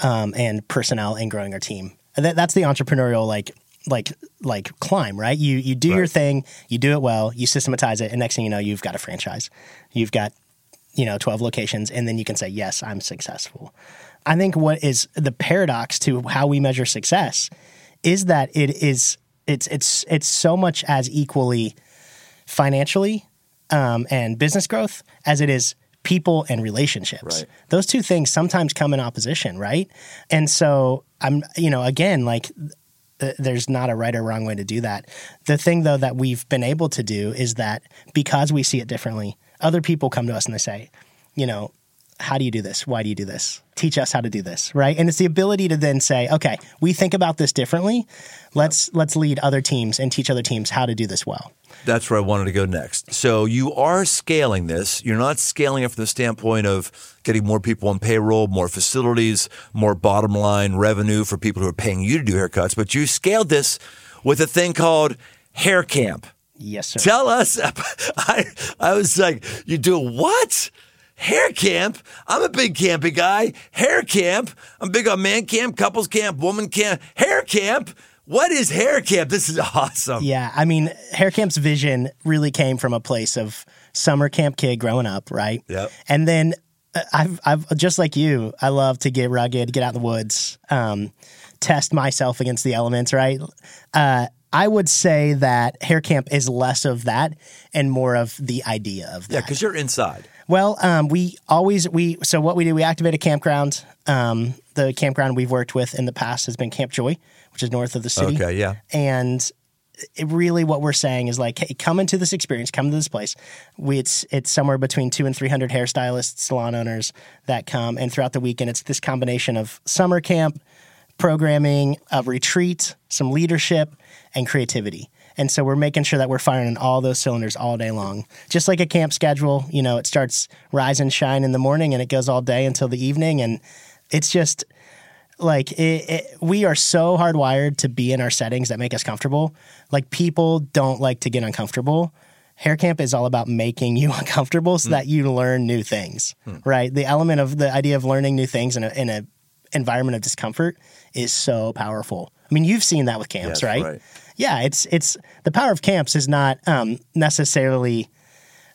um, and personnel and growing our team. That, that's the entrepreneurial like like like climb, right? You you do your thing, you do it well, you systematize it, and next thing you know, you've got a franchise. You've got you know 12 locations and then you can say yes i'm successful i think what is the paradox to how we measure success is that it is it's it's it's so much as equally financially um, and business growth as it is people and relationships Right. those two things sometimes come in opposition right and so i'm you know again like uh, there's not a right or wrong way to do that. The thing though that we've been able to do is that because we see it differently, other people come to us and they say, you know, how do you do this? Why do you do this? Teach us how to do this, right? And it's the ability to then say, okay, we think about this differently. Let's let's lead other teams and teach other teams how to do this well. That's where I wanted to go next. So you are scaling this. You're not scaling it from the standpoint of getting more people on payroll, more facilities, more bottom line revenue for people who are paying you to do haircuts, but you scaled this with a thing called Hair Camp. Yes, sir. Tell us. *laughs* I I was like, you do what? Hair camp? I'm a big campy guy. Hair camp? I'm big on man camp, couples camp, woman camp. Hair camp? What is hair camp? This is *laughs* awesome. Yeah, I mean, Hair Camp's vision really came from a place of summer camp kid growing up, right? Yep. And then uh, I've, I've just like you, I love to get rugged, get out in the woods, um, test myself against the elements, right? Uh, I would say that Hair Camp is less of that and more of the idea of that. Yeah, because you're inside. Well, um, we always we so what we do we activate a campground. Um, the campground we've worked with in the past has been Camp Joy, which is north of the city. Okay, yeah. And it really, what we're saying is like, hey, come into this experience, come to this place. We it's it's somewhere between two and three hundred hairstylists, salon owners that come, and throughout the weekend, it's this combination of summer camp programming, a retreat, some leadership, and creativity. And so we're making sure that we're firing on all those cylinders all day long. Just like a camp schedule, you know, it starts rise and shine in the morning and it goes all day until the evening. And it's just like it, it, we are so hardwired to be in our settings that make us comfortable. Like people don't like to get uncomfortable. Hair camp is all about making you *laughs* uncomfortable so hmm. that you learn new things, hmm. right? The element of the idea of learning new things in a, in a environment of discomfort is so powerful. I mean, you've seen that with camps, Yes, right? right. Yeah, it's it's the power of camps is not um, necessarily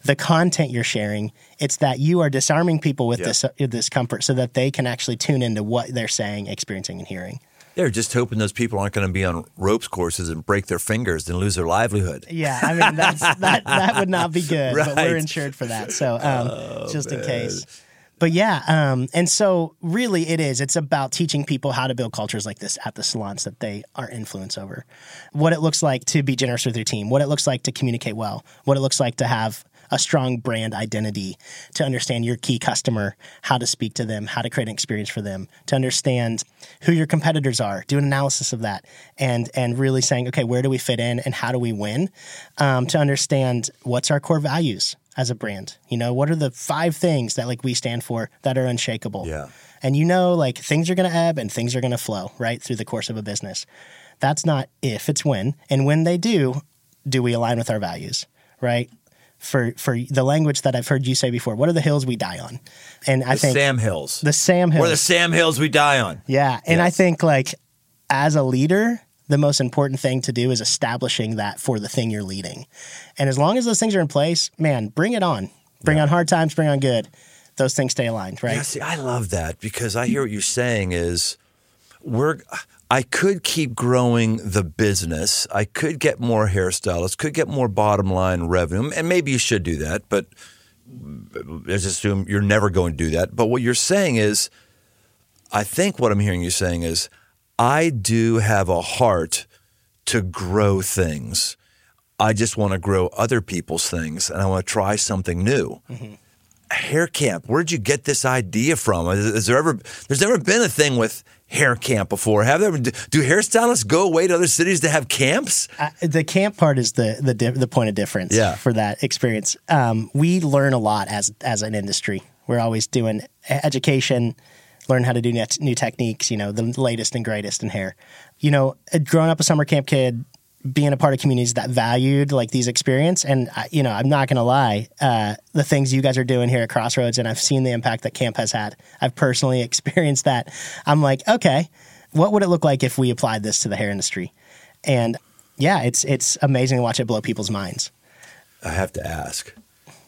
the content you're sharing. It's that you are disarming people with Yeah. this uh, this comfort so that they can actually tune into what they're saying, experiencing, and hearing. They're just hoping those people aren't going to be on ropes courses and break their fingers and lose their livelihood. Yeah, I mean that's that that would not be good, but *laughs* Right. Oh, we're insured for that. So um, just in case. But yeah, um, and so really it is. It's about teaching people how to build cultures like this at the salons that they are influence over. What it looks like to be generous with your team, what it looks like to communicate well, what it looks like to have a strong brand identity, to understand your key customer, how to speak to them, how to create an experience for them, to understand who your competitors are, do an analysis of that, and and really saying, okay, where do we fit in and how do we win? Um, to understand what's our core values as a brand. You know, what are the five things that like we stand for that are unshakable? Yeah. And you know, like things are going to ebb and things are going to flow right through the course of a business. That's not if, it's when. And when they do, do we align with our values, right? For for the language that I've heard you say before, what are the hills we die on? And I The think Sam Hills. the Sam Hills. Or the Sam Hills we die on. Yeah. And I think like as a leader, the most important thing to do is establishing that for the thing you're leading. And as long as those things are in place, man, bring it on. Bring on hard times, bring on good. Those things stay aligned, right? Yeah, see, I love that because I hear what you're saying is we're I could keep growing the business. I could get more hairstylists, could get more bottom line revenue. And maybe you should do that, but let's assume you're never going to do that. But what you're saying is I think what I'm hearing you saying is I do have a heart to grow things. I just want to grow other people's things and I want to try something new hair camp. Where'd you get this idea from? Is, is there ever? There's never been a thing with hair camp before. Have there? Do hairstylists go away to other cities to have camps? I, the camp part is the the di- the point of difference Yeah. for that experience. Um, we learn a lot as as an industry. We're always doing education, learn how to do net, new techniques. You know, the latest and greatest in hair. You know, uh, growing up a summer camp kid, being a part of communities that valued like these experience, and I- you know, I'm not gonna lie, uh, the things you guys are doing here at Crossroads, and I've seen the impact that camp has had. I've personally *laughs* experienced that. I'm like, okay, what would it look like if we applied this to the hair industry? And yeah, it's it's amazing to watch it blow people's minds. I have to ask.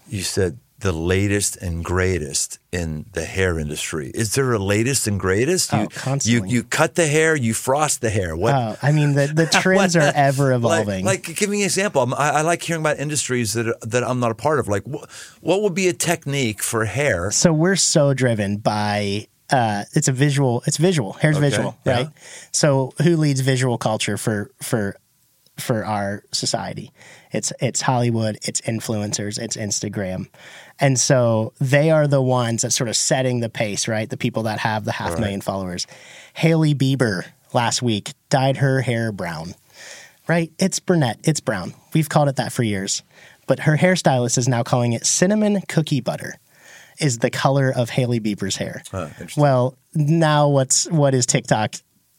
You said the latest and greatest in the hair industry. Is there a latest and greatest? Oh, you, constantly. You you cut the hair, you frost the hair. What? Oh, I mean the the *laughs* trends are ever evolving. Like, like, give me an example. I, I like hearing about industries that that I'm not a part of. Like, wh- what would be a technique for hair? so we're so driven by uh, it's a visual. It's visual. Hair's Okay, visual, yeah. right? So who leads visual culture for for for our society? It's it's Hollywood. It's influencers. It's Instagram, and so they are the ones that sort of setting the pace, right? The people that have the half million followers. Hailey Bieber last week dyed her hair brown right? It's brunette, it's brown. We've called it that for years. But her hairstylist is now calling it cinnamon cookie butter is the color of Hailey Bieber's hair. Interesting. well, now what's what is TikTok,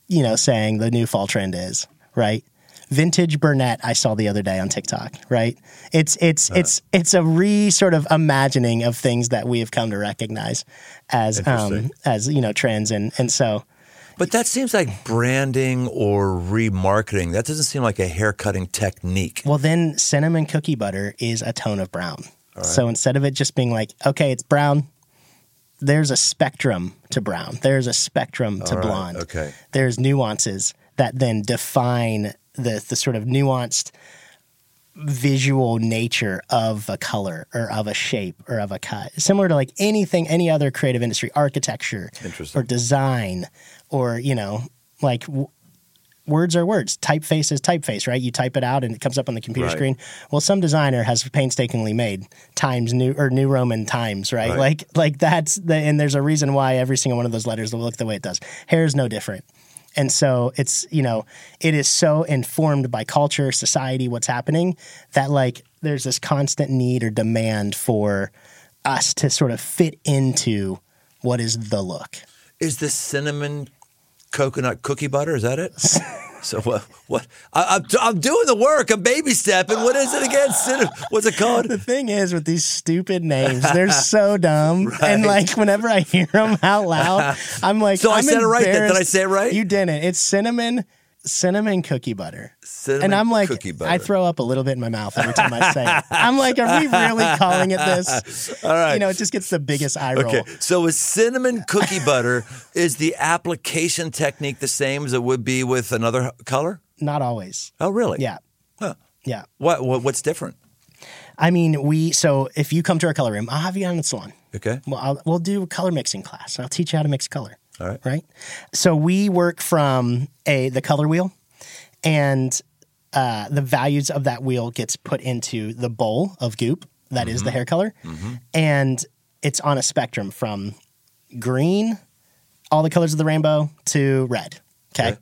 you know, saying the new fall trend is, right? Vintage brunette I saw the other day on TikTok, right? It's it's it's it's a re sort of imagining of things that we have come to recognize as um as you know trends and and so But that seems like branding or remarketing. That doesn't seem like a hair cutting technique. Well, then cinnamon cookie butter is a tone of brown. So instead of it just being like, okay, it's brown, there's a spectrum to brown. There's a spectrum to right, blonde. okay. There's nuances that then define the the sort of nuanced visual nature of a color or of a shape or of a cut. Similar to like anything, any other creative industry, architecture Interesting. or design, or you know, like w- words are words. Typeface is typeface, right? You type it out and it comes up on the computer Right. screen. Well, some designer has painstakingly made times new or new Roman times, right? Right. Like like that's the and there's a reason why every single one of those letters will look the way it does. Hair is no different. And so it's, you know, it is so informed by culture, society, what's happening that like there's this constant need or demand for us to sort of fit into what is the look. Is the cinnamon coconut cookie butter? Is that it? *laughs* *laughs* so what? What? I, I'm, I'm doing the work. I'm baby stepping. What is it again? Cinnamon. What's it called? The thing is with these stupid names, they're so *laughs* dumb. And like whenever I hear them out loud, I'm like, So I I'm said it right. Did I say it right? You didn't. It's cinnamon, cinnamon cookie butter. Cinnamon and I'm like, cookie butter. I throw up a little bit in my mouth every time I say it. I'm like, are we really calling it this? *laughs* All right. You know, it just gets the biggest eye roll. Okay, so with cinnamon cookie butter, *laughs* is the application technique the same as it would be with another color? Not always. Oh, really? Yeah. Huh. Yeah. What, what what's different? I mean, we, so if you come to our color room, I'll have you on the salon. Okay. Well, I'll, we'll do a color mixing class. I'll teach you how to mix color. All right. Right. So we work from a the color wheel, and uh, the values of that wheel gets put into the bowl of goop that is the Mm-hmm. hair color, and it's on a spectrum from green, all the colors of the rainbow, to red. Okay. Okay.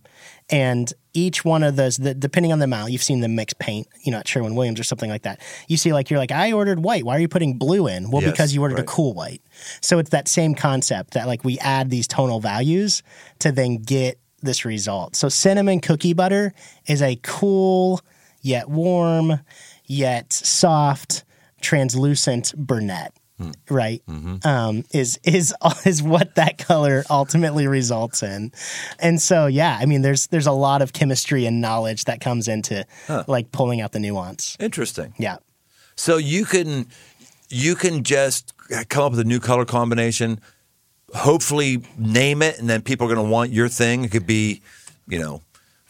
And each one of those, the, depending on the amount, you've seen them mix paint, you know, at Sherwin Williams or something like that. You see, like, you're like, I ordered white. Why are you putting blue in? Well, Yes, because you ordered a cool white. So it's that same concept that, like, we add these tonal values to then get this result. So cinnamon cookie butter is a cool, yet warm, yet soft, translucent brunette. Right, um, is is *laughs* is what that color ultimately results in, and so yeah, I mean, there's there's a lot of chemistry and knowledge that comes into like pulling out the nuance. Interesting. Yeah, So you can you can just come up with a new color combination, hopefully name it, and then people are going to want your thing. It could be, you know,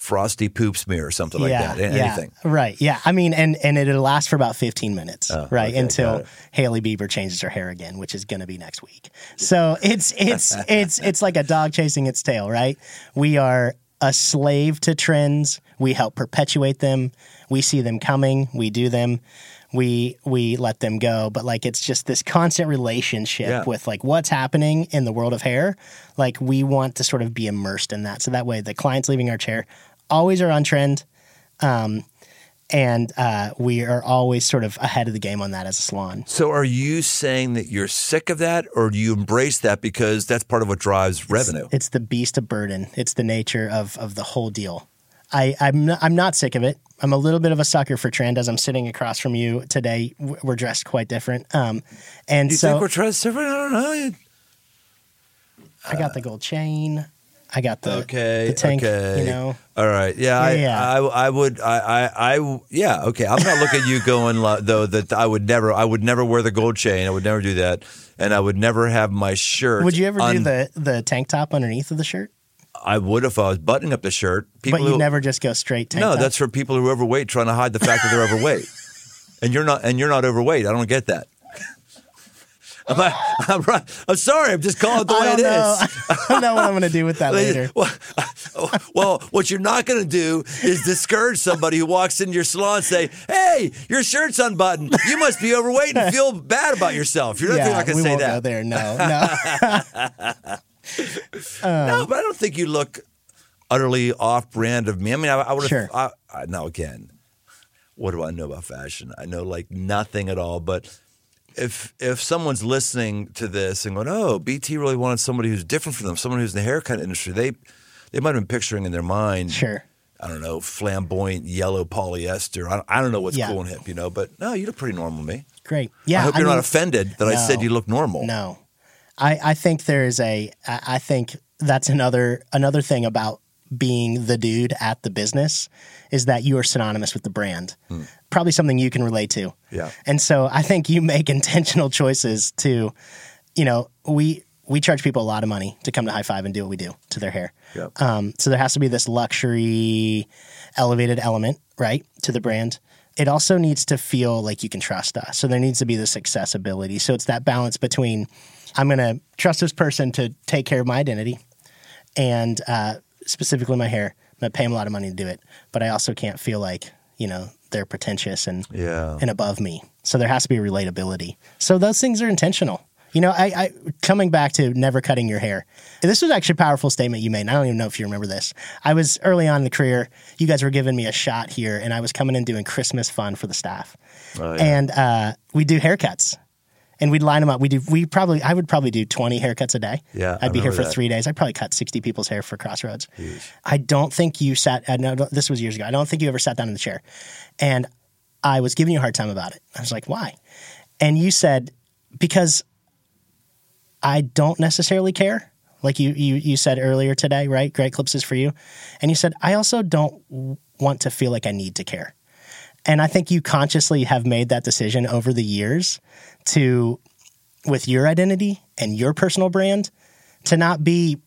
frosty poop smear or something like yeah, that. A- yeah, right? Yeah, I mean, and and it'll last for about 15 minutes, Oh, right, okay, until. Hailey Bieber changes her hair again, which is going to be next week. So it's it's *laughs* it's it's like a dog chasing its tail, right? We are a slave to trends. We help perpetuate them. We see them coming. We do them. We we let them go. But like it's just this constant relationship Yeah. with like what's happening in the world of hair. Like we want to sort of be immersed in that. So that way the clients leaving our chair always are on trend. Um, and uh, we are always sort of ahead of the game on that as a salon. So are you saying that you're sick of that, or do you embrace that because that's part of what drives revenue? It's the beast of burden. It's the nature of of the whole deal. I, I'm not, I'm not sick of it. I'm a little bit of a sucker for trend. As I'm sitting across from you today, we're dressed quite different. Um, and Do you so think we're dressed different? I don't know. I got the gold chain. I got the Okay. the tank. okay. You know, All right. Yeah. I, Yeah. I, I would. I, I. I. Yeah. Okay. I'm not looking at you going though that I would never. I would never wear the gold chain. I would never do that, and I would never have my shirt. would you ever do the the tank top underneath of the shirt? I would if I was buttoning up the shirt. People but you who, never just go straight tank No, top? that's for people who are overweight trying to hide the fact that they're overweight. *laughs* And you're not. And you're not overweight. I don't get that. I'm, not- *laughs* I'm, right. I'm sorry. I'm just calling it the way I it know. is. *laughs* I don't know what I'm going to do with that *laughs* later. Well, well, what you're not going to do is discourage somebody who walks into your salon and say, "Hey, your shirt's unbuttoned. You must be overweight and feel bad about yourself." You're not, yeah, not going to say won't that. go there. No, no. no, um, but I don't think you look utterly off-brand of me. I mean, I, I would have. Sure. I, I, now again, what do I know about fashion? I know like nothing at all. But if if someone's listening to this and going, "Oh, BT really wanted somebody who's different from them, someone who's in the haircut industry," they they might have been picturing in their mind, Sure. I don't know, flamboyant yellow polyester. I don't, I don't know what's Yeah. cool and hip, you know. But no, you look pretty normal to me. Great. Yeah. I hope you're mean, not offended that I said you look normal. No, I, I think there is a. I I think that's another another thing about being the dude at the business is that you are synonymous with the brand. Probably something you can relate to. Yeah. And so I think you make *laughs* intentional choices to, you know, we we charge people a lot of money to come to High Five and do what we do to their hair. Yep. Um, so there has to be this luxury, elevated element, right, to the brand. It also needs to feel like you can trust us. So there needs to be this accessibility. So it's that balance between I'm going to trust this person to take care of my identity and uh, specifically my hair. I'm going to pay them a lot of money to do it, but I also can't feel like you know they're pretentious and Yeah. and above me. So there has to be relatability. So those things are intentional. You know, I, I coming back to never cutting your hair. This was actually a powerful statement you made. And I don't even know if you remember this. I was early on in the career. You guys were giving me a shot here, and I was coming in doing Christmas fun for the staff, Oh, yeah. and uh, we do haircuts. And we'd line them up. We do. We probably. I would probably do twenty haircuts a day. Yeah, I I'd be here for that. three days. I'd probably cut sixty people's hair for Crossroads. I don't think you sat. I know this was years ago. I don't think you ever sat down in the chair, and I was giving you a hard time about it. I was like, why? And you said, because I don't necessarily care. Like you, you, you said earlier today, right? Great clips is for you. And you said, I also don't want to feel like I need to care. And I think you consciously have made that decision over the years to, with your identity and your personal brand, to not be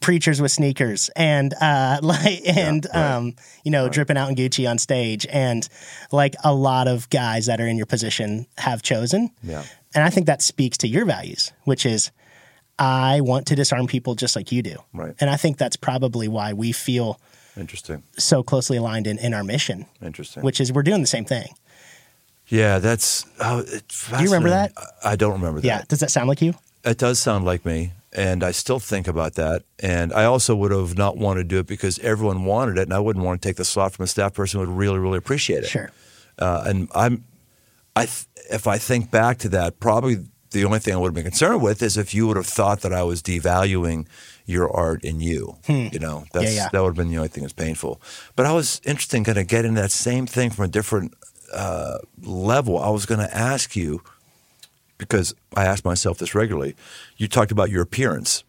preachers with sneakers and uh *laughs* like and um you know dripping out in Gucci on stage and like a lot of guys that are in your position have chosen. Yeah. And I think that speaks to your values, which is I want to disarm people just like you do. Right. And I think that's probably why we feel Interesting. so closely aligned in, in our mission, Interesting. which is we're doing the same thing. Yeah, that's. Oh, it's you remember that? I I don't remember that. Yeah. Does that sound like you? It does sound like me, and I still think about that. And I also would have not wanted to do it because everyone wanted it, and I wouldn't want to take the slot from a staff person who would really, really appreciate it. Sure. Uh, and I'm, I, th- if I think back to that, probably the only thing I would have been concerned with is if you would have thought that I was devaluing your art in you. You know, that's Hmm. yeah. that would have been the only thing that's painful. But I was interested in kind of getting that same thing from a different level. I was going to ask you because I ask myself this regularly. You talked about your appearance.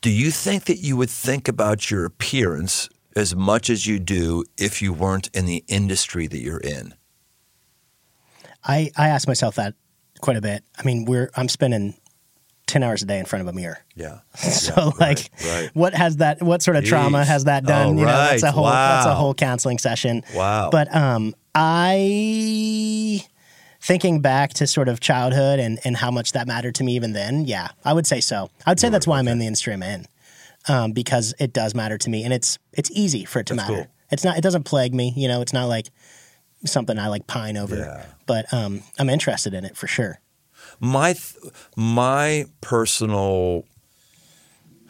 Do you think that you would think about your appearance as much as you do if you weren't in the industry that you're in? I, I ask myself that quite a bit. I mean, we're I'm spending ten hours a day in front of a mirror. Yeah. *laughs* So Yeah, like right, right. what has that what sort of trauma has that done? Oh, you know, that's a right. whole that's a whole counseling session. Wow. But um I thinking back to sort of childhood and, and how much that mattered to me even then, yeah, I would say so. I would say that's why I'm in the industry I'm in. Um, because it does matter to me and it's it's easy for it to That's matter. cool. It's not it doesn't plague me, you know, it's not like something I like pine over. Yeah. But um I'm interested in it for sure. My th- my personal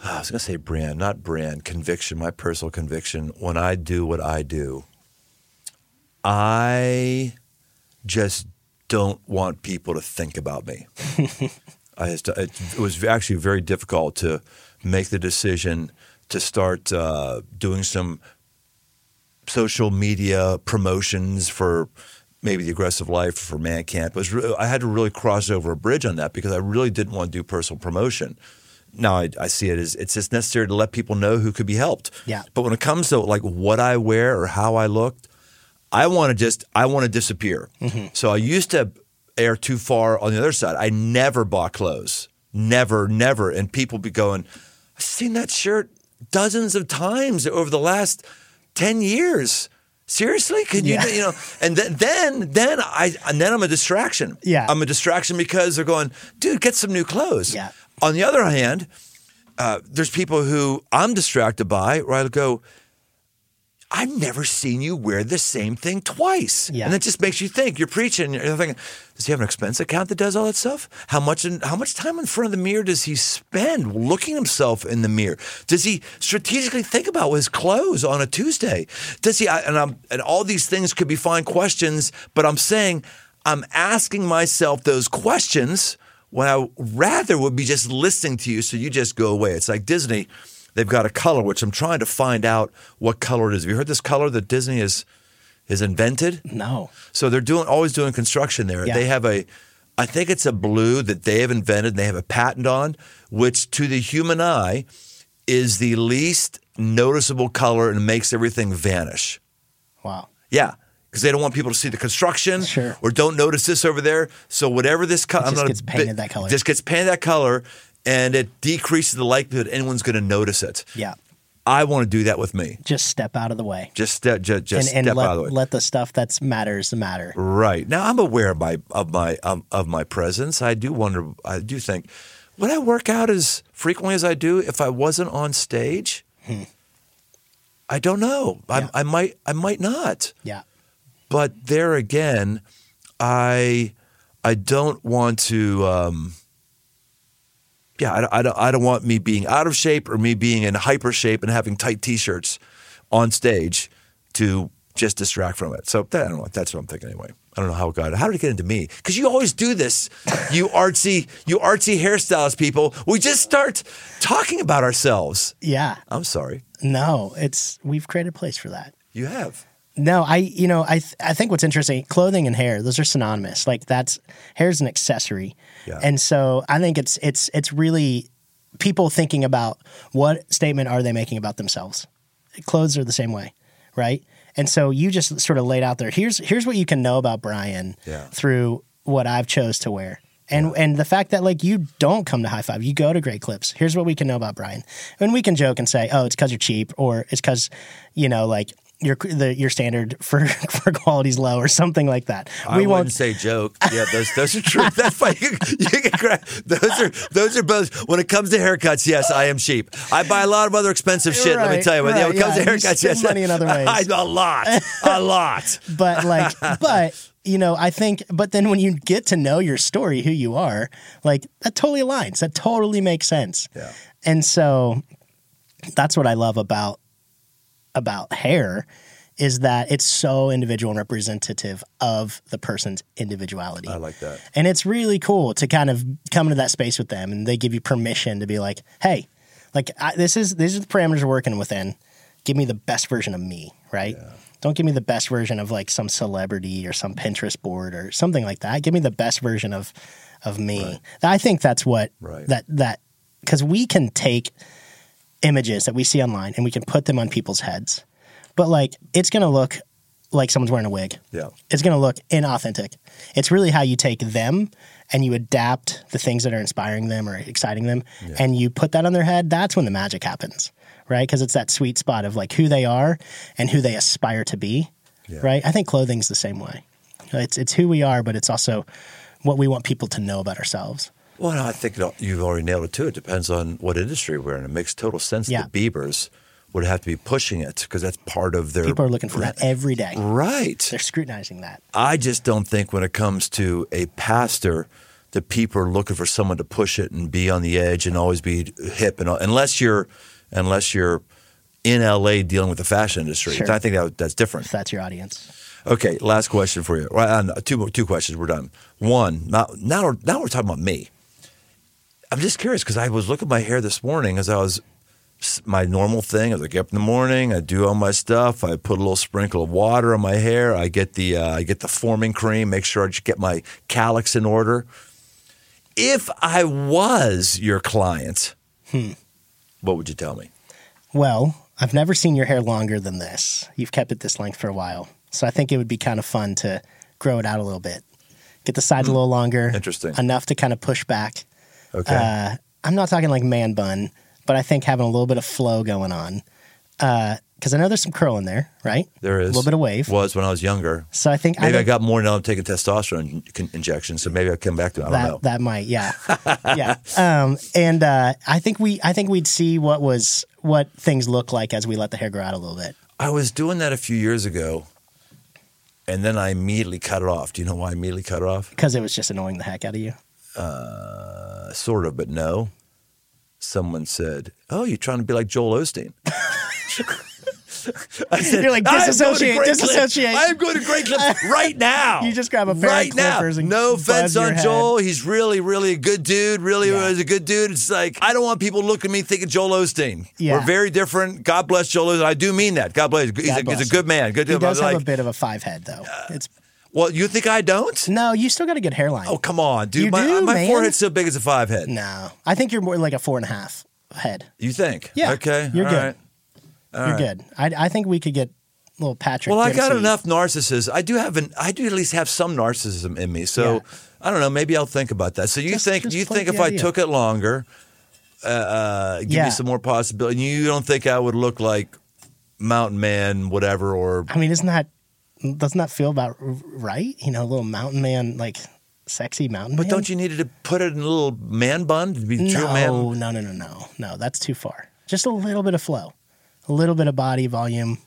I was going to say brand, not brand, conviction, my personal conviction when I do what I do, I just don't want people to think about me. *laughs* I just, it, it was actually very difficult to make the decision to start uh, doing some social media promotions for maybe the aggressive life for man camp. Was re- I had to really cross over a bridge on that because I really didn't want to do personal promotion. Now I, I see it as it's just necessary to let people know who could be helped. Yeah. But when it comes to like what I wear or how I looked, I want to just I want to disappear. Mm-hmm. So I used to err too far on the other side. I never bought clothes, never, never, and people be going, "I've seen that shirt dozens of times over the last ten years." Seriously, can you Yeah. you know? And then then then I and then I'm a distraction. Yeah. I'm a distraction because they're going, dude, get some new clothes. Yeah. On the other hand, uh, there's people who I'm distracted by, where I go, I've never seen you wear the same thing twice. Yeah. And it just makes you think. You're preaching. You're thinking, does he have an expense account that does all that stuff? How much? In, how much time in front of the mirror does he spend looking himself in the mirror? Does he strategically think about his clothes on a Tuesday? Does he? I, and I'm and all these things could be fine questions, but I'm saying I'm asking myself those questions when I rather would be just listening to you, so you just go away. It's like Disney. They've got a color, which I'm trying to find out what color it is. Have you heard this color that Disney has has invented? No. So they're doing always doing construction there. Yeah. They have a I think it's a blue that they have invented and they have a patent on, which to the human eye is the least noticeable color and makes everything vanish. Wow. Yeah. Because they don't want people to see the construction Sure. or don't notice this over there. So whatever this color just gets painted that color. Just gets painted that color and it decreases the likelihood anyone's going to notice it. Yeah. I want to do that with me. Just step out of the way. Just step, just, just and and step let, out of the way. let the stuff that matters matter. Right now, I'm aware of my of my um, of my presence. I do wonder. I do think, would I work out as frequently as I do if I wasn't on stage? I don't know. Hmm. Yeah. I, I might. I might not. Yeah. But there again, I I don't want to. Um, yeah, I, I don't. I don't want me being out of shape or me being in hyper shape and having tight t-shirts on stage to just distract from it. So that, I don't know. That's what I'm thinking anyway. I don't know how it got. How did it get into me? Because you always do this. You artsy, you artsy hairstylist people. We just start talking about ourselves. Yeah. I'm sorry. No, it's we've created a place for that. You have. No, I you know I th- I think what's interesting, clothing and hair, those are synonymous. Like that's hair's an accessory, Yeah. and so I think it's it's it's really people thinking about what statement are they making about themselves. Clothes are the same way, right? And so you just sort of laid out there. Here's here's what you can know about Brian Yeah. through what I've chose to wear. And and the fact that like you don't come to high five, you go to Great Clips. Here's what we can know about Brian. And we can joke and say, oh, it's because you're cheap, or it's because, you know, like your the your standard for *laughs* for quality's low, or something like that. I we wouldn't won't. say joke. Yeah, those those are true. *laughs* That's fine. You, you can grab, those are those are both. When it comes to haircuts, yes, I am cheap. I buy a lot of other expensive shit. let me tell you. Yeah, right, when it comes yeah, to haircuts, spend yes, money in other ways. *laughs* I, a lot, a lot. but like but you know i think but then when you get to know your story who you are like that totally aligns that totally makes sense Yeah. and so that's what i love about about hair is that it's so individual and representative of the person's individuality. I like that. and it's really cool to kind of come into that space with them and they give you permission to be like hey like I, this is these are the parameters we're working within. Give me the best version of me right? Don't give me the best version of like some celebrity or some pinterest board or something like that. Give me the best version of of me. I think that's what Right. that that because we can take images that we see online and we can put them on people's heads but like it's gonna look like someone's wearing a wig Yeah. it's going to look inauthentic. It's really how you take them and you adapt the things that are inspiring them or exciting them and you put that on their head. That's when the magic happens, right? Because it's that sweet spot of like who they are and who they aspire to be, Yeah. right? I think clothing's the same way. It's, it's who we are, but it's also what we want people to know about ourselves. Well, no, I think you've already nailed it too. It depends on what industry we're in. It makes total sense Yeah. that the Biebers would have to be pushing it because that's part of their. People are looking for that every day. Right. They're scrutinizing that. I just don't think when it comes to a pastor that people are looking for someone to push it and be on the edge and always be hip and unless you're unless you're in LA dealing with the fashion industry. Sure. I think that, that's different. If that's your audience. Okay, last question for you. Uh, two two questions. We're done. One. Now now we're, now we're talking about me. I'm just curious because I was looking at my hair this morning as I was my normal thing. As I get up in the morning, I do all my stuff. I put a little sprinkle of water on my hair. I get the uh, I get the forming cream. Make sure I just get my calyx in order. If I was your client, what would you tell me? Well, I've never seen your hair longer than this. You've kept it this length for a while. So I think it would be kind of fun to grow it out a little bit. Get the sides a little longer. Interesting. Enough to kind of push back. Okay. Uh, I'm not talking like man bun, but I think having a little bit of flow going on. Uh, because I know there's some curl in there, right? There is a little bit of wave. Was when I was younger. So I think Maybe I, think got more now. I'm taking testosterone in- injections, so maybe I'll come back to it. I don't that know. that might, yeah, *laughs* yeah. Um, and uh, I think we I think we'd see what was what things look like as we let the hair grow out a little bit. I was doing that a few years ago, and then I immediately cut it off. Do you know why I immediately cut it off? because it was just annoying the heck out of you. Uh, sort of, but no. Someone said, "Oh, you're trying to be like Joel Osteen." *laughs* I said, You're like, "I'm going to disassociate, disassociate." I'm going to Great Clips *laughs* right now. You just grab a pair of right now. and no offense on head. Joel. He's really, really a good dude. Really Yeah. is a good dude. It's like I don't want people looking at me thinking Joel Osteen. Yeah. We're very different. God bless Joel Osteen. I do mean that. God bless. He's, God a, bless he's a good man. Good He dude. I does have like, a bit of a five head though. It's well, you think I don't? no, you still got a good hairline. Oh, come on, dude. You my do, my man. forehead's so big as a five head. no, I think you're more like a four and a half head. You think? Yeah. Okay. You're all good. right. You're right. good. I, I think we could get little Patrick. Well, I got enough narcissism. I do have an. I do at least have some narcissism in me. So Yeah. I don't know. Maybe I'll think about that. So you Just- think just you think if the I took it longer, uh, uh, give Yeah. me some more possibility. You don't think I would look like Mountain Man, whatever, or I mean, isn't that doesn't that feel about right? You know, a little mountain man, like sexy mountain but man. don't you need to put it in a little man bun to be true No, man? no, no, no, no, no. That's too far. Just a little bit of flow, a little bit of body volume.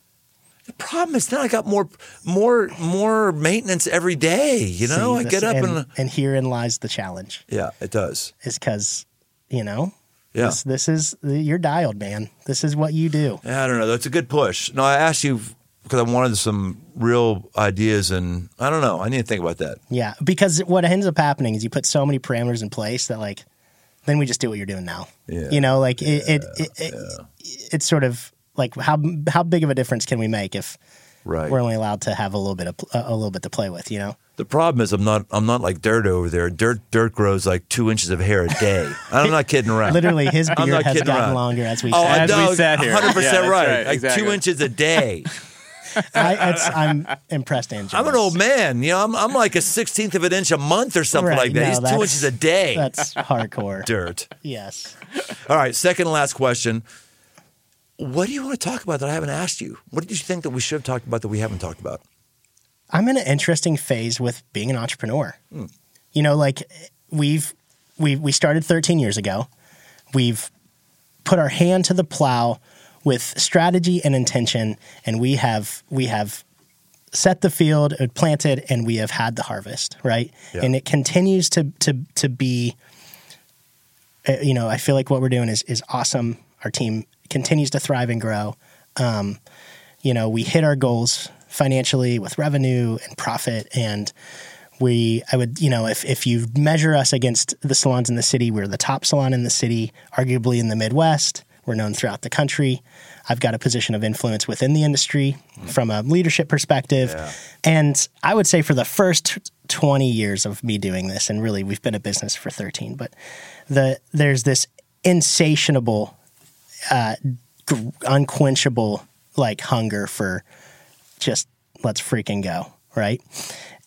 The problem is now I got more, more, more maintenance every day. You know, See, I get up and, and, uh, and herein lies the challenge. yeah, it does. Is because you know Yeah. this, this is you're dialed, man. This is what you do. Yeah, I don't know. That's a good push. No, I asked you because I wanted some real ideas, and I don't know. I need to think about that. Yeah, because what ends up happening is you put so many parameters in place that like then we just do what you're doing now. Yeah. You know, like it, it, it, it it's sort of like how how big of a difference can we make if Right. we're only allowed to have a little bit of a little bit to play with, you know? The problem is I'm not. I'm not like dirt over there. Dirt. Dirt grows like two inches of hair a day. I'm not kidding *laughs* around. Literally, his beard has gotten around. longer as we. Oh, said. I As know. we sat here. 100 Yeah, percent that's right. right. Like Exactly. two inches a day. *laughs* I, it's, I'm impressed, and I'm an old man. You know, I'm, I'm like a sixteenth of an inch a month or something Right, like that. no, He's two inches a day. That's hardcore. *laughs* dirt. yes. All right. Second and last question. What do you want to talk about that I haven't asked you? What did you think that we should have talked about that we haven't talked about? I'm in an interesting phase with being an entrepreneur. Hmm. You know, like we've we we started 13 years ago. We've put our hand to the plow with strategy and intention, and we have we have set the field, uh, planted, and we have had the harvest. Right, Yeah. and it continues to to to be. uh, You know, I feel like what we're doing is is awesome. Our team continues to thrive and grow. Um, you know, we hit our goals financially with revenue and profit. And we, I would, you know, if, if you measure us against the salons in the city, we're the top salon in the city, arguably in the Midwest. We're known throughout the country. I've got a position of influence within the industry from a leadership perspective. Yeah. And I would say for the first 20 years of me doing this, and really we've been a business for 13, but the there's this insatiable uh, gr- unquenchable like hunger for just let's freaking go right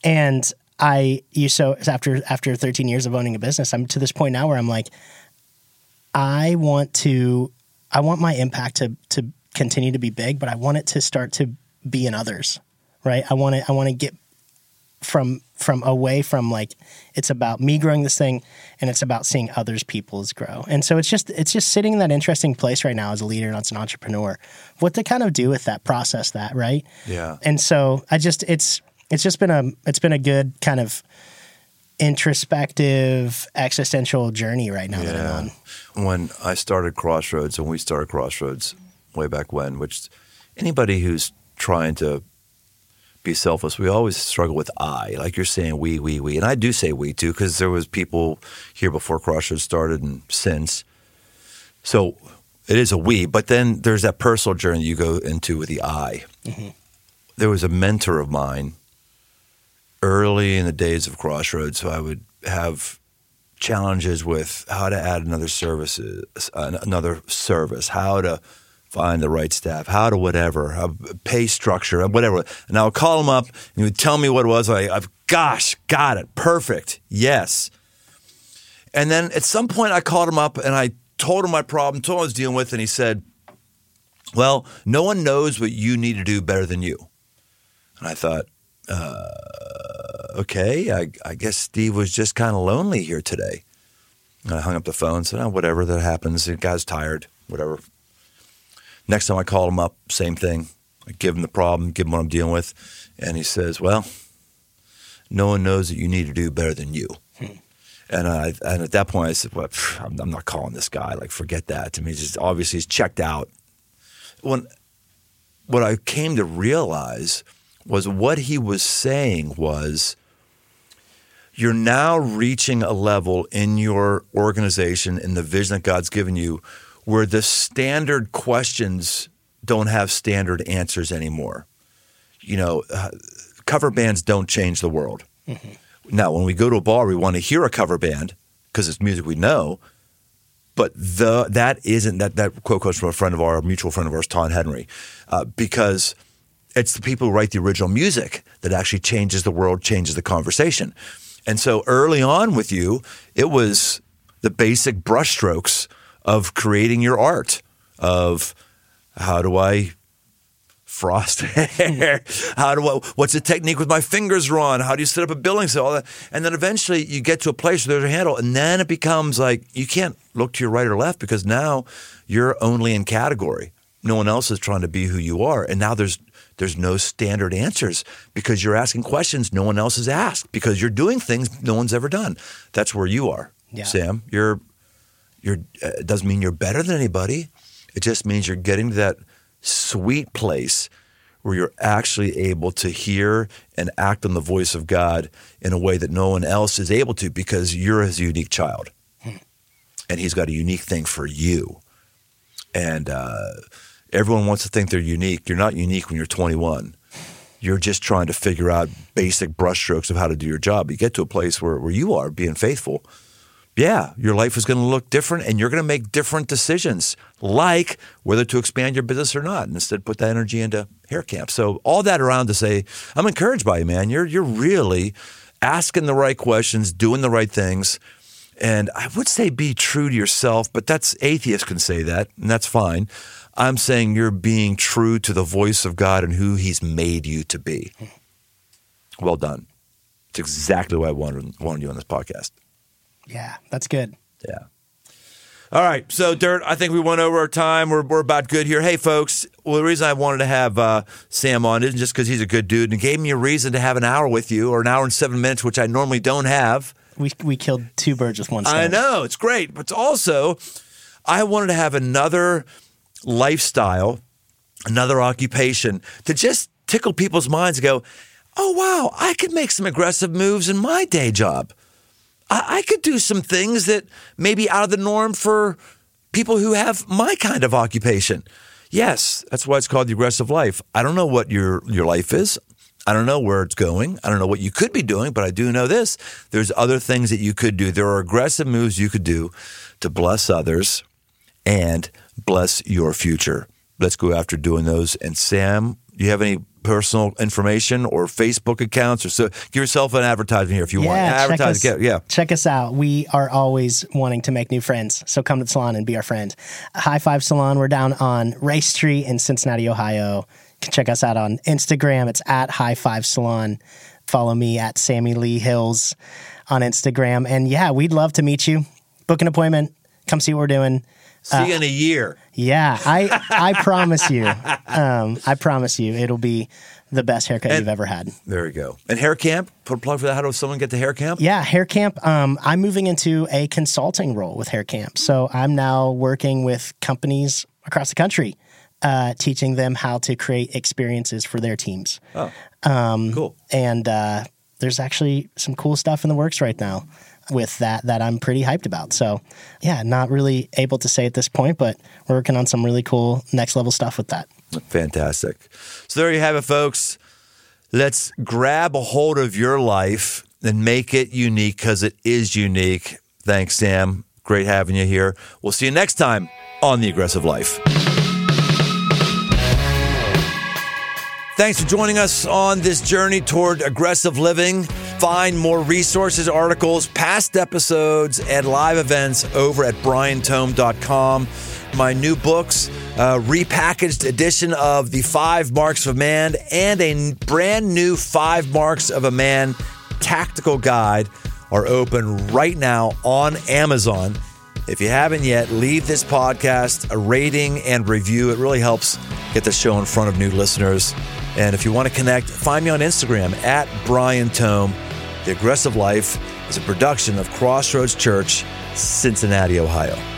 and i you so after after 13 years of owning a business i'm to this point now where i'm like i want to i want my impact to to continue to be big but i want it to start to be in others right? I want to i want to get from from away from like it's about me growing this thing and it's about seeing others people's grow. And so it's just it's just sitting in that interesting place right now as a leader and as an entrepreneur. What to kind of do with that process that right? Yeah. and so i just it's it's just been a it's been a good kind of introspective existential journey right now that i'm on When I started Crossroads, and we started Crossroads way back when, which anybody who's trying to be selfless, we always struggle with I. Like you're saying, we, we, we, and I do say we too, because there was people here before Crossroads started and since. So it is a we, but then there's that personal journey you go into with the I. Mm-hmm. There was a mentor of mine early in the days of Crossroads, so I would have challenges with how to add another service, another service, how to find the right staff, how to whatever, how pay structure, whatever. And I would call him up, and he would tell me what it was. I, I've, gosh, got it, perfect, yes. And then at some point, I called him up and I told him my problem, told him I was dealing with, and he said, Well, no one knows what you need to do better than you. And I thought, uh, okay, I, I guess Steve was just kind of lonely here today. And I hung up the phone and said, oh, whatever that happens. The guy's tired, whatever. Next time I called him up, same thing. I give him the problem, give him what I'm dealing with. And he says, well, no one knows that you need to do better than you. And, I, and at that point, I said, well, I'm, I'm not calling this guy. Like, forget that. To me, it's just obviously he's checked out. When, what I came to realize was what he was saying was you're now reaching a level in your organization, in the vision that God's given you, where the standard questions don't have standard answers anymore. You know, uh, cover bands don't change the world. Now, when we go to a bar, we want to hear a cover band because it's music we know. But the that isn't that that quote comes from a friend of ours, a mutual friend of ours, Todd Henry, uh, because it's the people who write the original music that actually changes the world, changes the conversation. And so early on with you, it was the basic brushstrokes of creating your art of how do I frost *laughs* hair? How do I, what's the technique with my fingers, Ron? How do you set up a building? So all that. And then eventually you get to a place where there's a handle and then it becomes like you can't look to your right or left because now you're only in category. No one else is trying to be who you are. And now there's there's no standard answers because you're asking questions no one else has asked because you're doing things no one's ever done. That's where you are, Yeah. Sam. You're you're uh, it doesn't mean you're better than anybody. It just means you're getting to that sweet place where you're actually able to hear and act on the voice of God in a way that no one else is able to because you're his unique child. And he's got a unique thing for you. And uh, everyone wants to think they're unique. You're not unique when you're 21. You're just trying to figure out basic brushstrokes of how to do your job. You get to a place where, where you are being faithful. Yeah, your life is going to look different and you're going to make different decisions, like whether to expand your business or not, and instead put that energy into hair camp. So all that around to say, I'm encouraged by you, man. You're you're really asking the right questions, doing the right things. And I would say be true to yourself, but that's atheists can say that, and that's fine. I'm saying you're being true to the voice of God and who He's made you to be. Well done. It's exactly what I wanted, wanted you on this podcast. Yeah, that's good. Yeah. All right. So, Dirt, I think we went over our time. We're, we're about good here. Hey, folks, well, the reason I wanted to have uh, Sam on isn't just because he's a good dude and gave me a reason to have an hour with you or an hour and seven minutes, which I normally don't have. We we killed two birds with one stone. I know. It's great. But also, I wanted to have another lifestyle, another occupation to just tickle people's minds go, oh, wow, I could make some aggressive moves in my day job. I, I could do some things that may be out of the norm for people who have my kind of occupation. Yes, that's why it's called the aggressive life. I don't know what your your life is. I don't know where it's going. I don't know what you could be doing, but I do know this. There's other things that you could do. There are aggressive moves you could do to bless others and bless your future. Let's go after doing those. And Sam, do you have any personal information or Facebook accounts or so give yourself an advertisement here if you want. Yeah, check us, yeah. check us out. We are always wanting to make new friends. So come to the salon and be our friend. High Five Salon, we're down on Race Street in Cincinnati, Ohio. You can check us out on Instagram. It's at High Five Salon. Follow me at Sammy Lee Hills on Instagram. And yeah, we'd love to meet you. Book an appointment. Come see what we're doing. See you in a year. Yeah, I *laughs* I promise you. Um, I promise you, it'll be the best haircut And- you've ever had. There we go. And hair camp, put a plug for that. How does someone get to hair camp? Yeah, Hair Camp. Um, I'm moving into a consulting role with Hair Camp. So I'm now working with companies across the country, uh, teaching them how to create experiences for their teams. Oh, Um, cool. And uh, there's actually some cool stuff in the works right now with that that I'm pretty hyped about. So yeah, not really able to say at this point, but we're working on some really cool next level stuff with that. Fantastic. So there you have it, folks. Let's grab a hold of your life and make it unique because it is unique. Thanks, Sam. Great having you here. We'll see you next time on The Aggressive Life. Thanks for joining us on this journey toward aggressive living. Find more resources, articles, past episodes, and live events over at briantome.com. my new books, a repackaged edition of the Five Marks of a Man, and a brand new Five Marks of a Man tactical guide are open right now on Amazon. If you haven't yet, leave this podcast a rating and review. It really helps get the show in front of new listeners. And if you want to connect, find me on Instagram at Brian Tome. The Aggressive Life is a production of Crossroads Church, Cincinnati, Ohio.